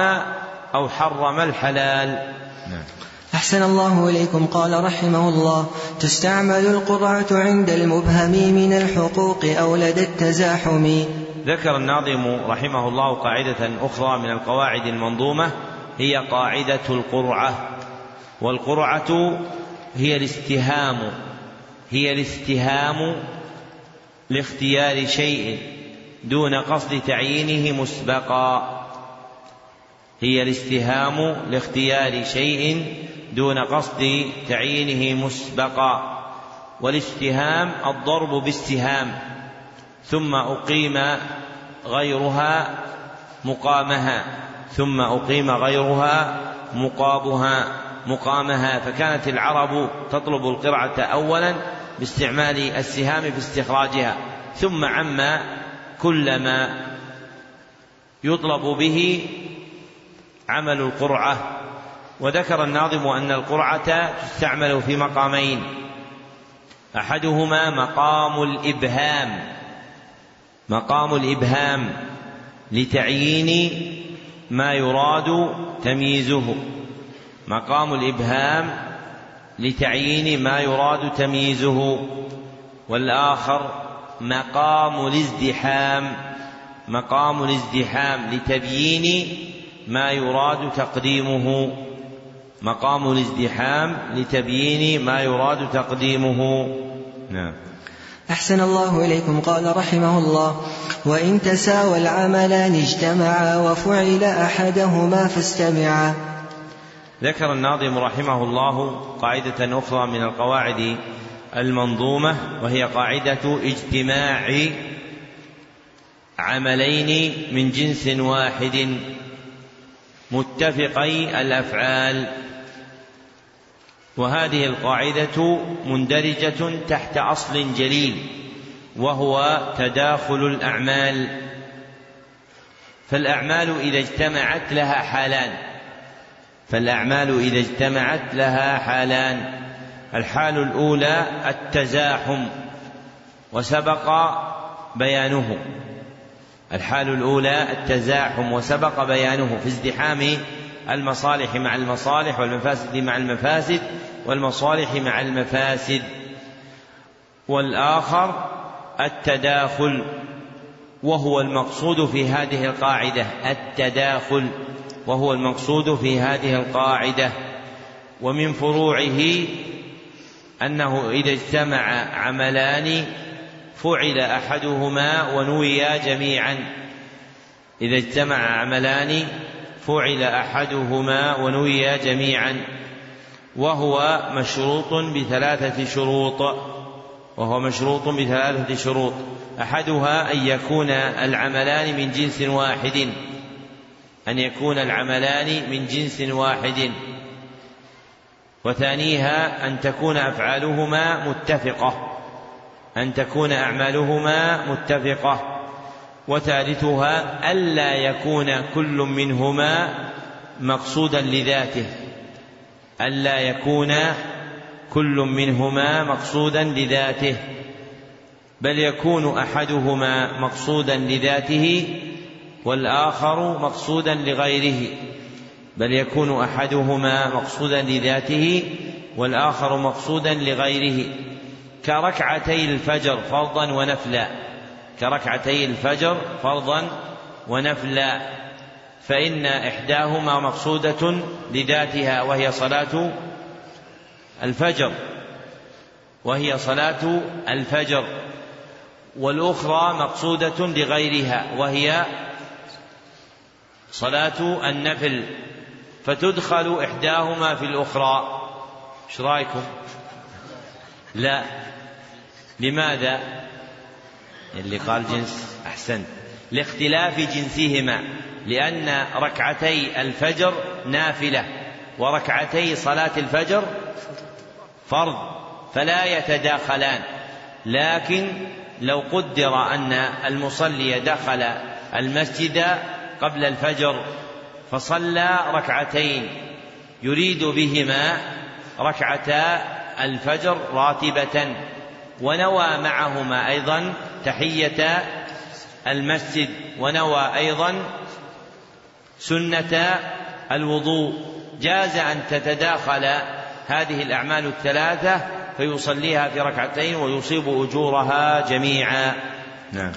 أو حرم الحلال. نعم. أحسن الله إليكم قال رحمه الله. تستعمل القرعة عند المبهم من الحقوق أو لدى التزاحم. ذكر الناظم رحمه الله قاعدة أخرى من القواعد المنظومة هي قاعدة القرعة. والقرعة هي الاستهام هي الاستهام لاختيار شيء دون قصد تعيينه مسبقا. هي الاستهام لاختيار شيء دون قصد تعيينه مسبقا والاستهام الضرب باستهام ثم أقيم غيرها مقامها ثم أقيم غيرها مقابها مقامها. فكانت العرب تطلب القرعة أولا باستعمال السهام في استخراجها ثم عم كل ما يطلب به عمل القرعة. وذكر الناظم أن القرعة تستعمل في مقامين. أحدهما مقام الإبهام مقام الإبهام لتعيين ما يراد تمييزه. مقام الإبهام لتعيين ما يراد تمييزه. والآخر مقام الازدحام مقام الازدحام لتبيين ما يراد تقديمه. مقام الازدحام لتبيين ما يراد تقديمه. نعم. أحسن الله إليكم قال رحمه الله. وإن تساوى العملان اجتمعا وفعل أحدهما فاستمعا. ذكر الناظم رحمه الله قاعدة أخرى من القواعد المنظومة وهي قاعدة اجتماع عملين من جنس واحد متفقي الأفعال. وهذه القاعدة مندرجة تحت أصل جليل وهو تداخل الأعمال. فالأعمال إذا اجتمعت لها حالان. فالأعمال إذا اجتمعت لها حالان. الحال الأولى التزاحم وسبق بيانه. الحال الأولى التزاحم وسبق بيانه في ازدحام المصالح مع المصالح والمفاسد مع المفاسد والمصالح مع المفاسد. والآخر التداخل وهو المقصود في هذه القاعدة. التداخل وهو المقصود في هذه القاعدة. ومن فروعه أنه إذا اجتمع عملان فعل أحدهما ونويا جميعا. إذا اجتمع عملان فعل أحدهما ونويا جميعا وهو مشروط بثلاثة شروط وهو مشروط بثلاثة شروط. أحدها أن يكون العملان من جنس واحد أن يكون العملان من جنس واحد. وثانيها أن تكون أفعالهما متفقة أن تكون أعمالهما متفقة. وثالثها ألا يكون كل منهما مقصودا لذاته. ألا يكون كل منهما مقصودا لذاته. بل يكون أحدهما مقصودا لذاته والآخر مقصودا لغيره. بل يكون أحدهما مقصودا لذاته والآخر مقصودا لغيره. كركعتي الفجر فرضا ونفلا. كركعتي الفجر فرضا ونفلا فإن إحداهما مقصودة لذاتها وهي صلاة الفجر وهي صلاة الفجر والأخرى مقصودة لغيرها وهي صلاة النفل. فتدخل إحداهما في الأخرى. إيش رأيكم؟ لا. لماذا؟ اللي قال جنس أحسنت. لاختلاف جنسهما لأن ركعتي الفجر نافلة وركعتي صلاة الفجر فرض فلا يتداخلان. لكن لو قدر أن المصلي دخل المسجد قبل الفجر فصلى ركعتين يريد بهما ركعتا الفجر راتبة ونوى معهما أيضا تحية المسجد ونوى أيضا سنة الوضوء. جاز أن تتداخل هذه الأعمال الثلاثة فيصليها في ركعتين ويصيب أجورها جميعا. نعم.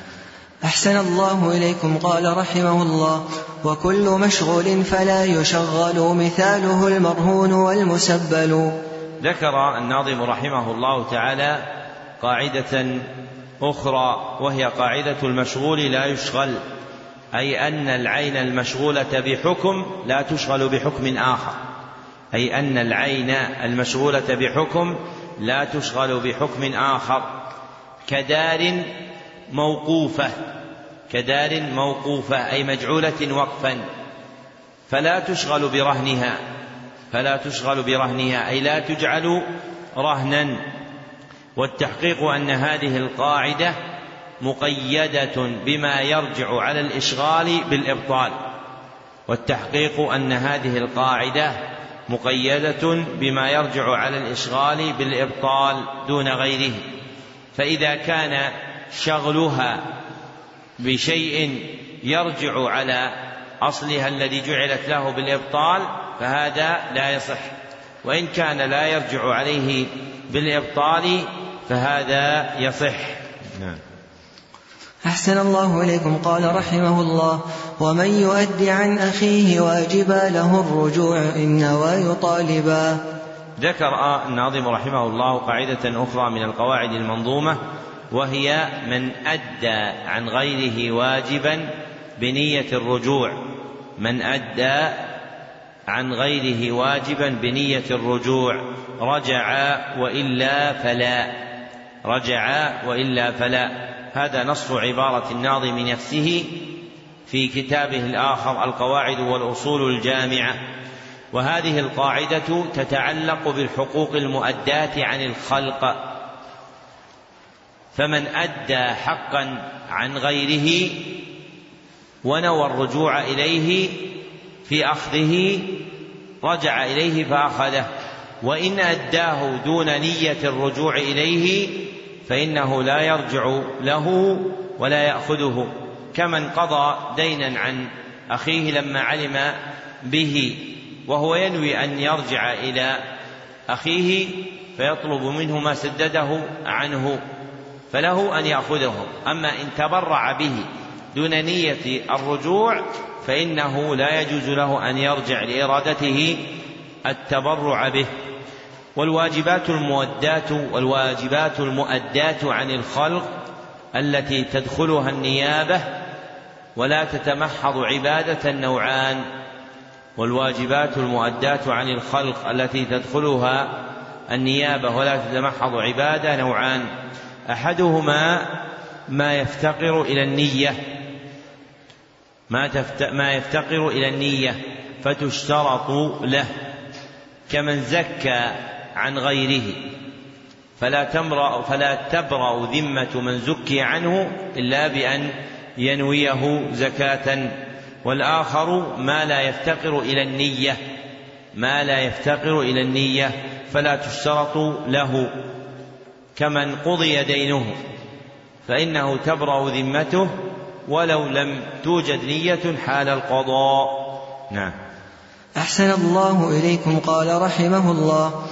أحسن الله إليكم قال رحمه الله. وكل مشغول فلا يشغل مثاله المرهون والمسبل. ذكر الناظم رحمه الله تعالى قاعدة أخرى وهي قاعدة المشغول لا يشغل أي أن العين المشغولة بحكم لا تشغل بحكم آخر أي أن العين المشغولة بحكم لا تشغل بحكم آخر كدار موقوفة كدار موقوفة أي مجعولة وقفا فلا تشغل برهنها فلا تشغل برهنها أي لا تجعل رهنا. والتحقيق أن هذه القاعدة مقيدة بما يرجع على الإشغال بالإبطال. والتحقيق أن هذه القاعدة مقيدة بما يرجع على الإشغال بالإبطال دون غيره. فإذا كان شغلها بشيء يرجع على أصلها الذي جعلت له بالإبطال فهذا لا يصح. وإن كان لا يرجع عليه بالإبطال فهذا يصح. نعم. أحسن الله إليكم. قال رحمه الله ومن يؤد عن أخيه واجبا له الرجوع إن نوى طالبا ذكر الناظم رحمه الله قاعدة أخرى من القواعد المنظومة وهي من أدى عن غيره واجبا بنية الرجوع. من أدى عن غيره واجبا بنية الرجوع رجع وإلا فلا. رجع وإلا فلا. هذا نص عبارة الناظم نفسه في كتابه الآخر القواعد والأصول الجامعة. وهذه القاعدة تتعلق بالحقوق المؤداة عن الخلق. فمن أدى حقا عن غيره ونوى الرجوع إليه في أخذه رجع إليه فأخذه. وإن أداه دون نية الرجوع إليه فإنه لا يرجع له ولا يأخذه كمن قضى دينا عن أخيه لما علم به وهو ينوي أن يرجع إلى أخيه فيطلب منه ما سدده عنه فله أن يأخذه. أما إن تبرع به دون نية الرجوع فإنه لا يجوز له أن يرجع لإرادته التبرع به. والواجبات المودات والواجبات المؤداة عن الخلق التي تدخلها النيابة ولا تتمحض عبادة نوعان والواجبات المؤداة عن الخلق التي تدخلها النيابة ولا تتمحض عبادة نوعان أحدهما ما يفتقر إلى النية ما, ما يفتقر إلى النية فتشترط له كمن زكى عن غيره. فلا تمرأ فلا تبرأ ذمة من زكي عنه إلا بأن ينويه زكاة. والآخر ما لا يفتقر إلى النية ما لا يفتقر إلى النية فلا تشترط له. كمن قضي دينه فإنه تبرأ ذمته ولو لم توجد نية حال القضاء. نعم. أحسن الله إليكم قال رحمه الله.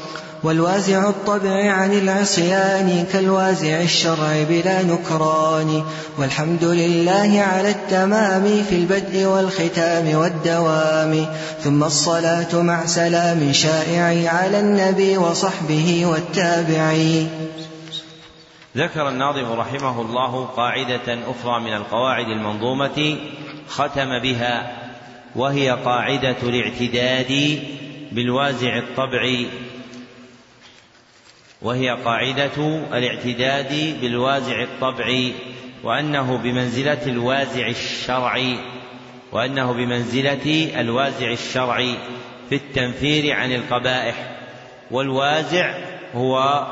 والوازع الطبع عن العصيان كالوازع الشرع بلا نكران. والحمد لله على التمام في البدء والختام والدوام. ثم الصلاة مع سلام شائع على النبي وصحبه والتابعين. ذكر الناظم رحمه الله قاعدة أخرى من القواعد المنظومة ختم بها وهي قاعدة الاعتداد بالوازع الطبعي وهي قاعدة الاعتداد بالوازع الطبعي وأنه بمنزلة الوازع الشرعي وأنه بمنزلة الوازع الشرعي في التنفير عن القبائح. والوازع هو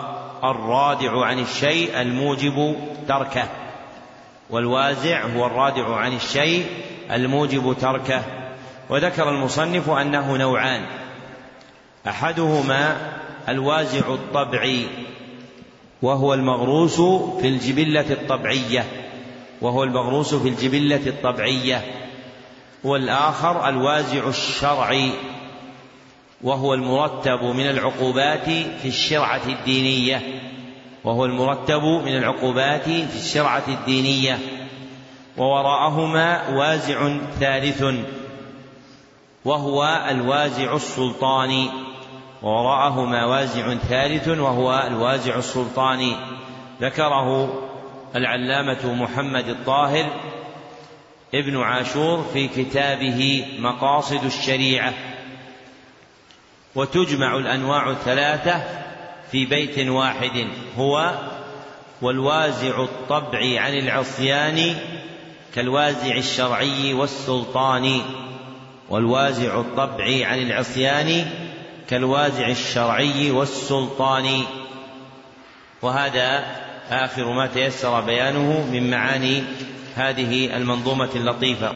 الرادع عن الشيء الموجب تركه. والوازع هو الرادع عن الشيء الموجب تركه. وذكر المصنف أنه نوعان. أحدهما الوازع الطبعي وهو المغروس في الجبلة الطبعية وهو المغروس في الجبلة الطبعية والآخر الوازع الشرعي وهو المرتب من العقوبات في الشرعة الدينية وهو المرتب من العقوبات في الشرعة الدينية ووراءهما وازع ثالث وهو الوازع السلطاني. ووراءهما وازع ثالث وهو الوازع السلطاني. ذكره العلامة محمد الطاهر ابن عاشور في كتابه مقاصد الشريعة. وتجمع الأنواع الثلاثة في بيت واحد هو والوازع الطبع عن العصيان كالوازع الشرعي والسلطاني. والوازع الطبع عن العصيان كالوازع الشرعي والسلطاني. وهذا آخر ما تيسر بيانه من معاني هذه المنظومة اللطيفة.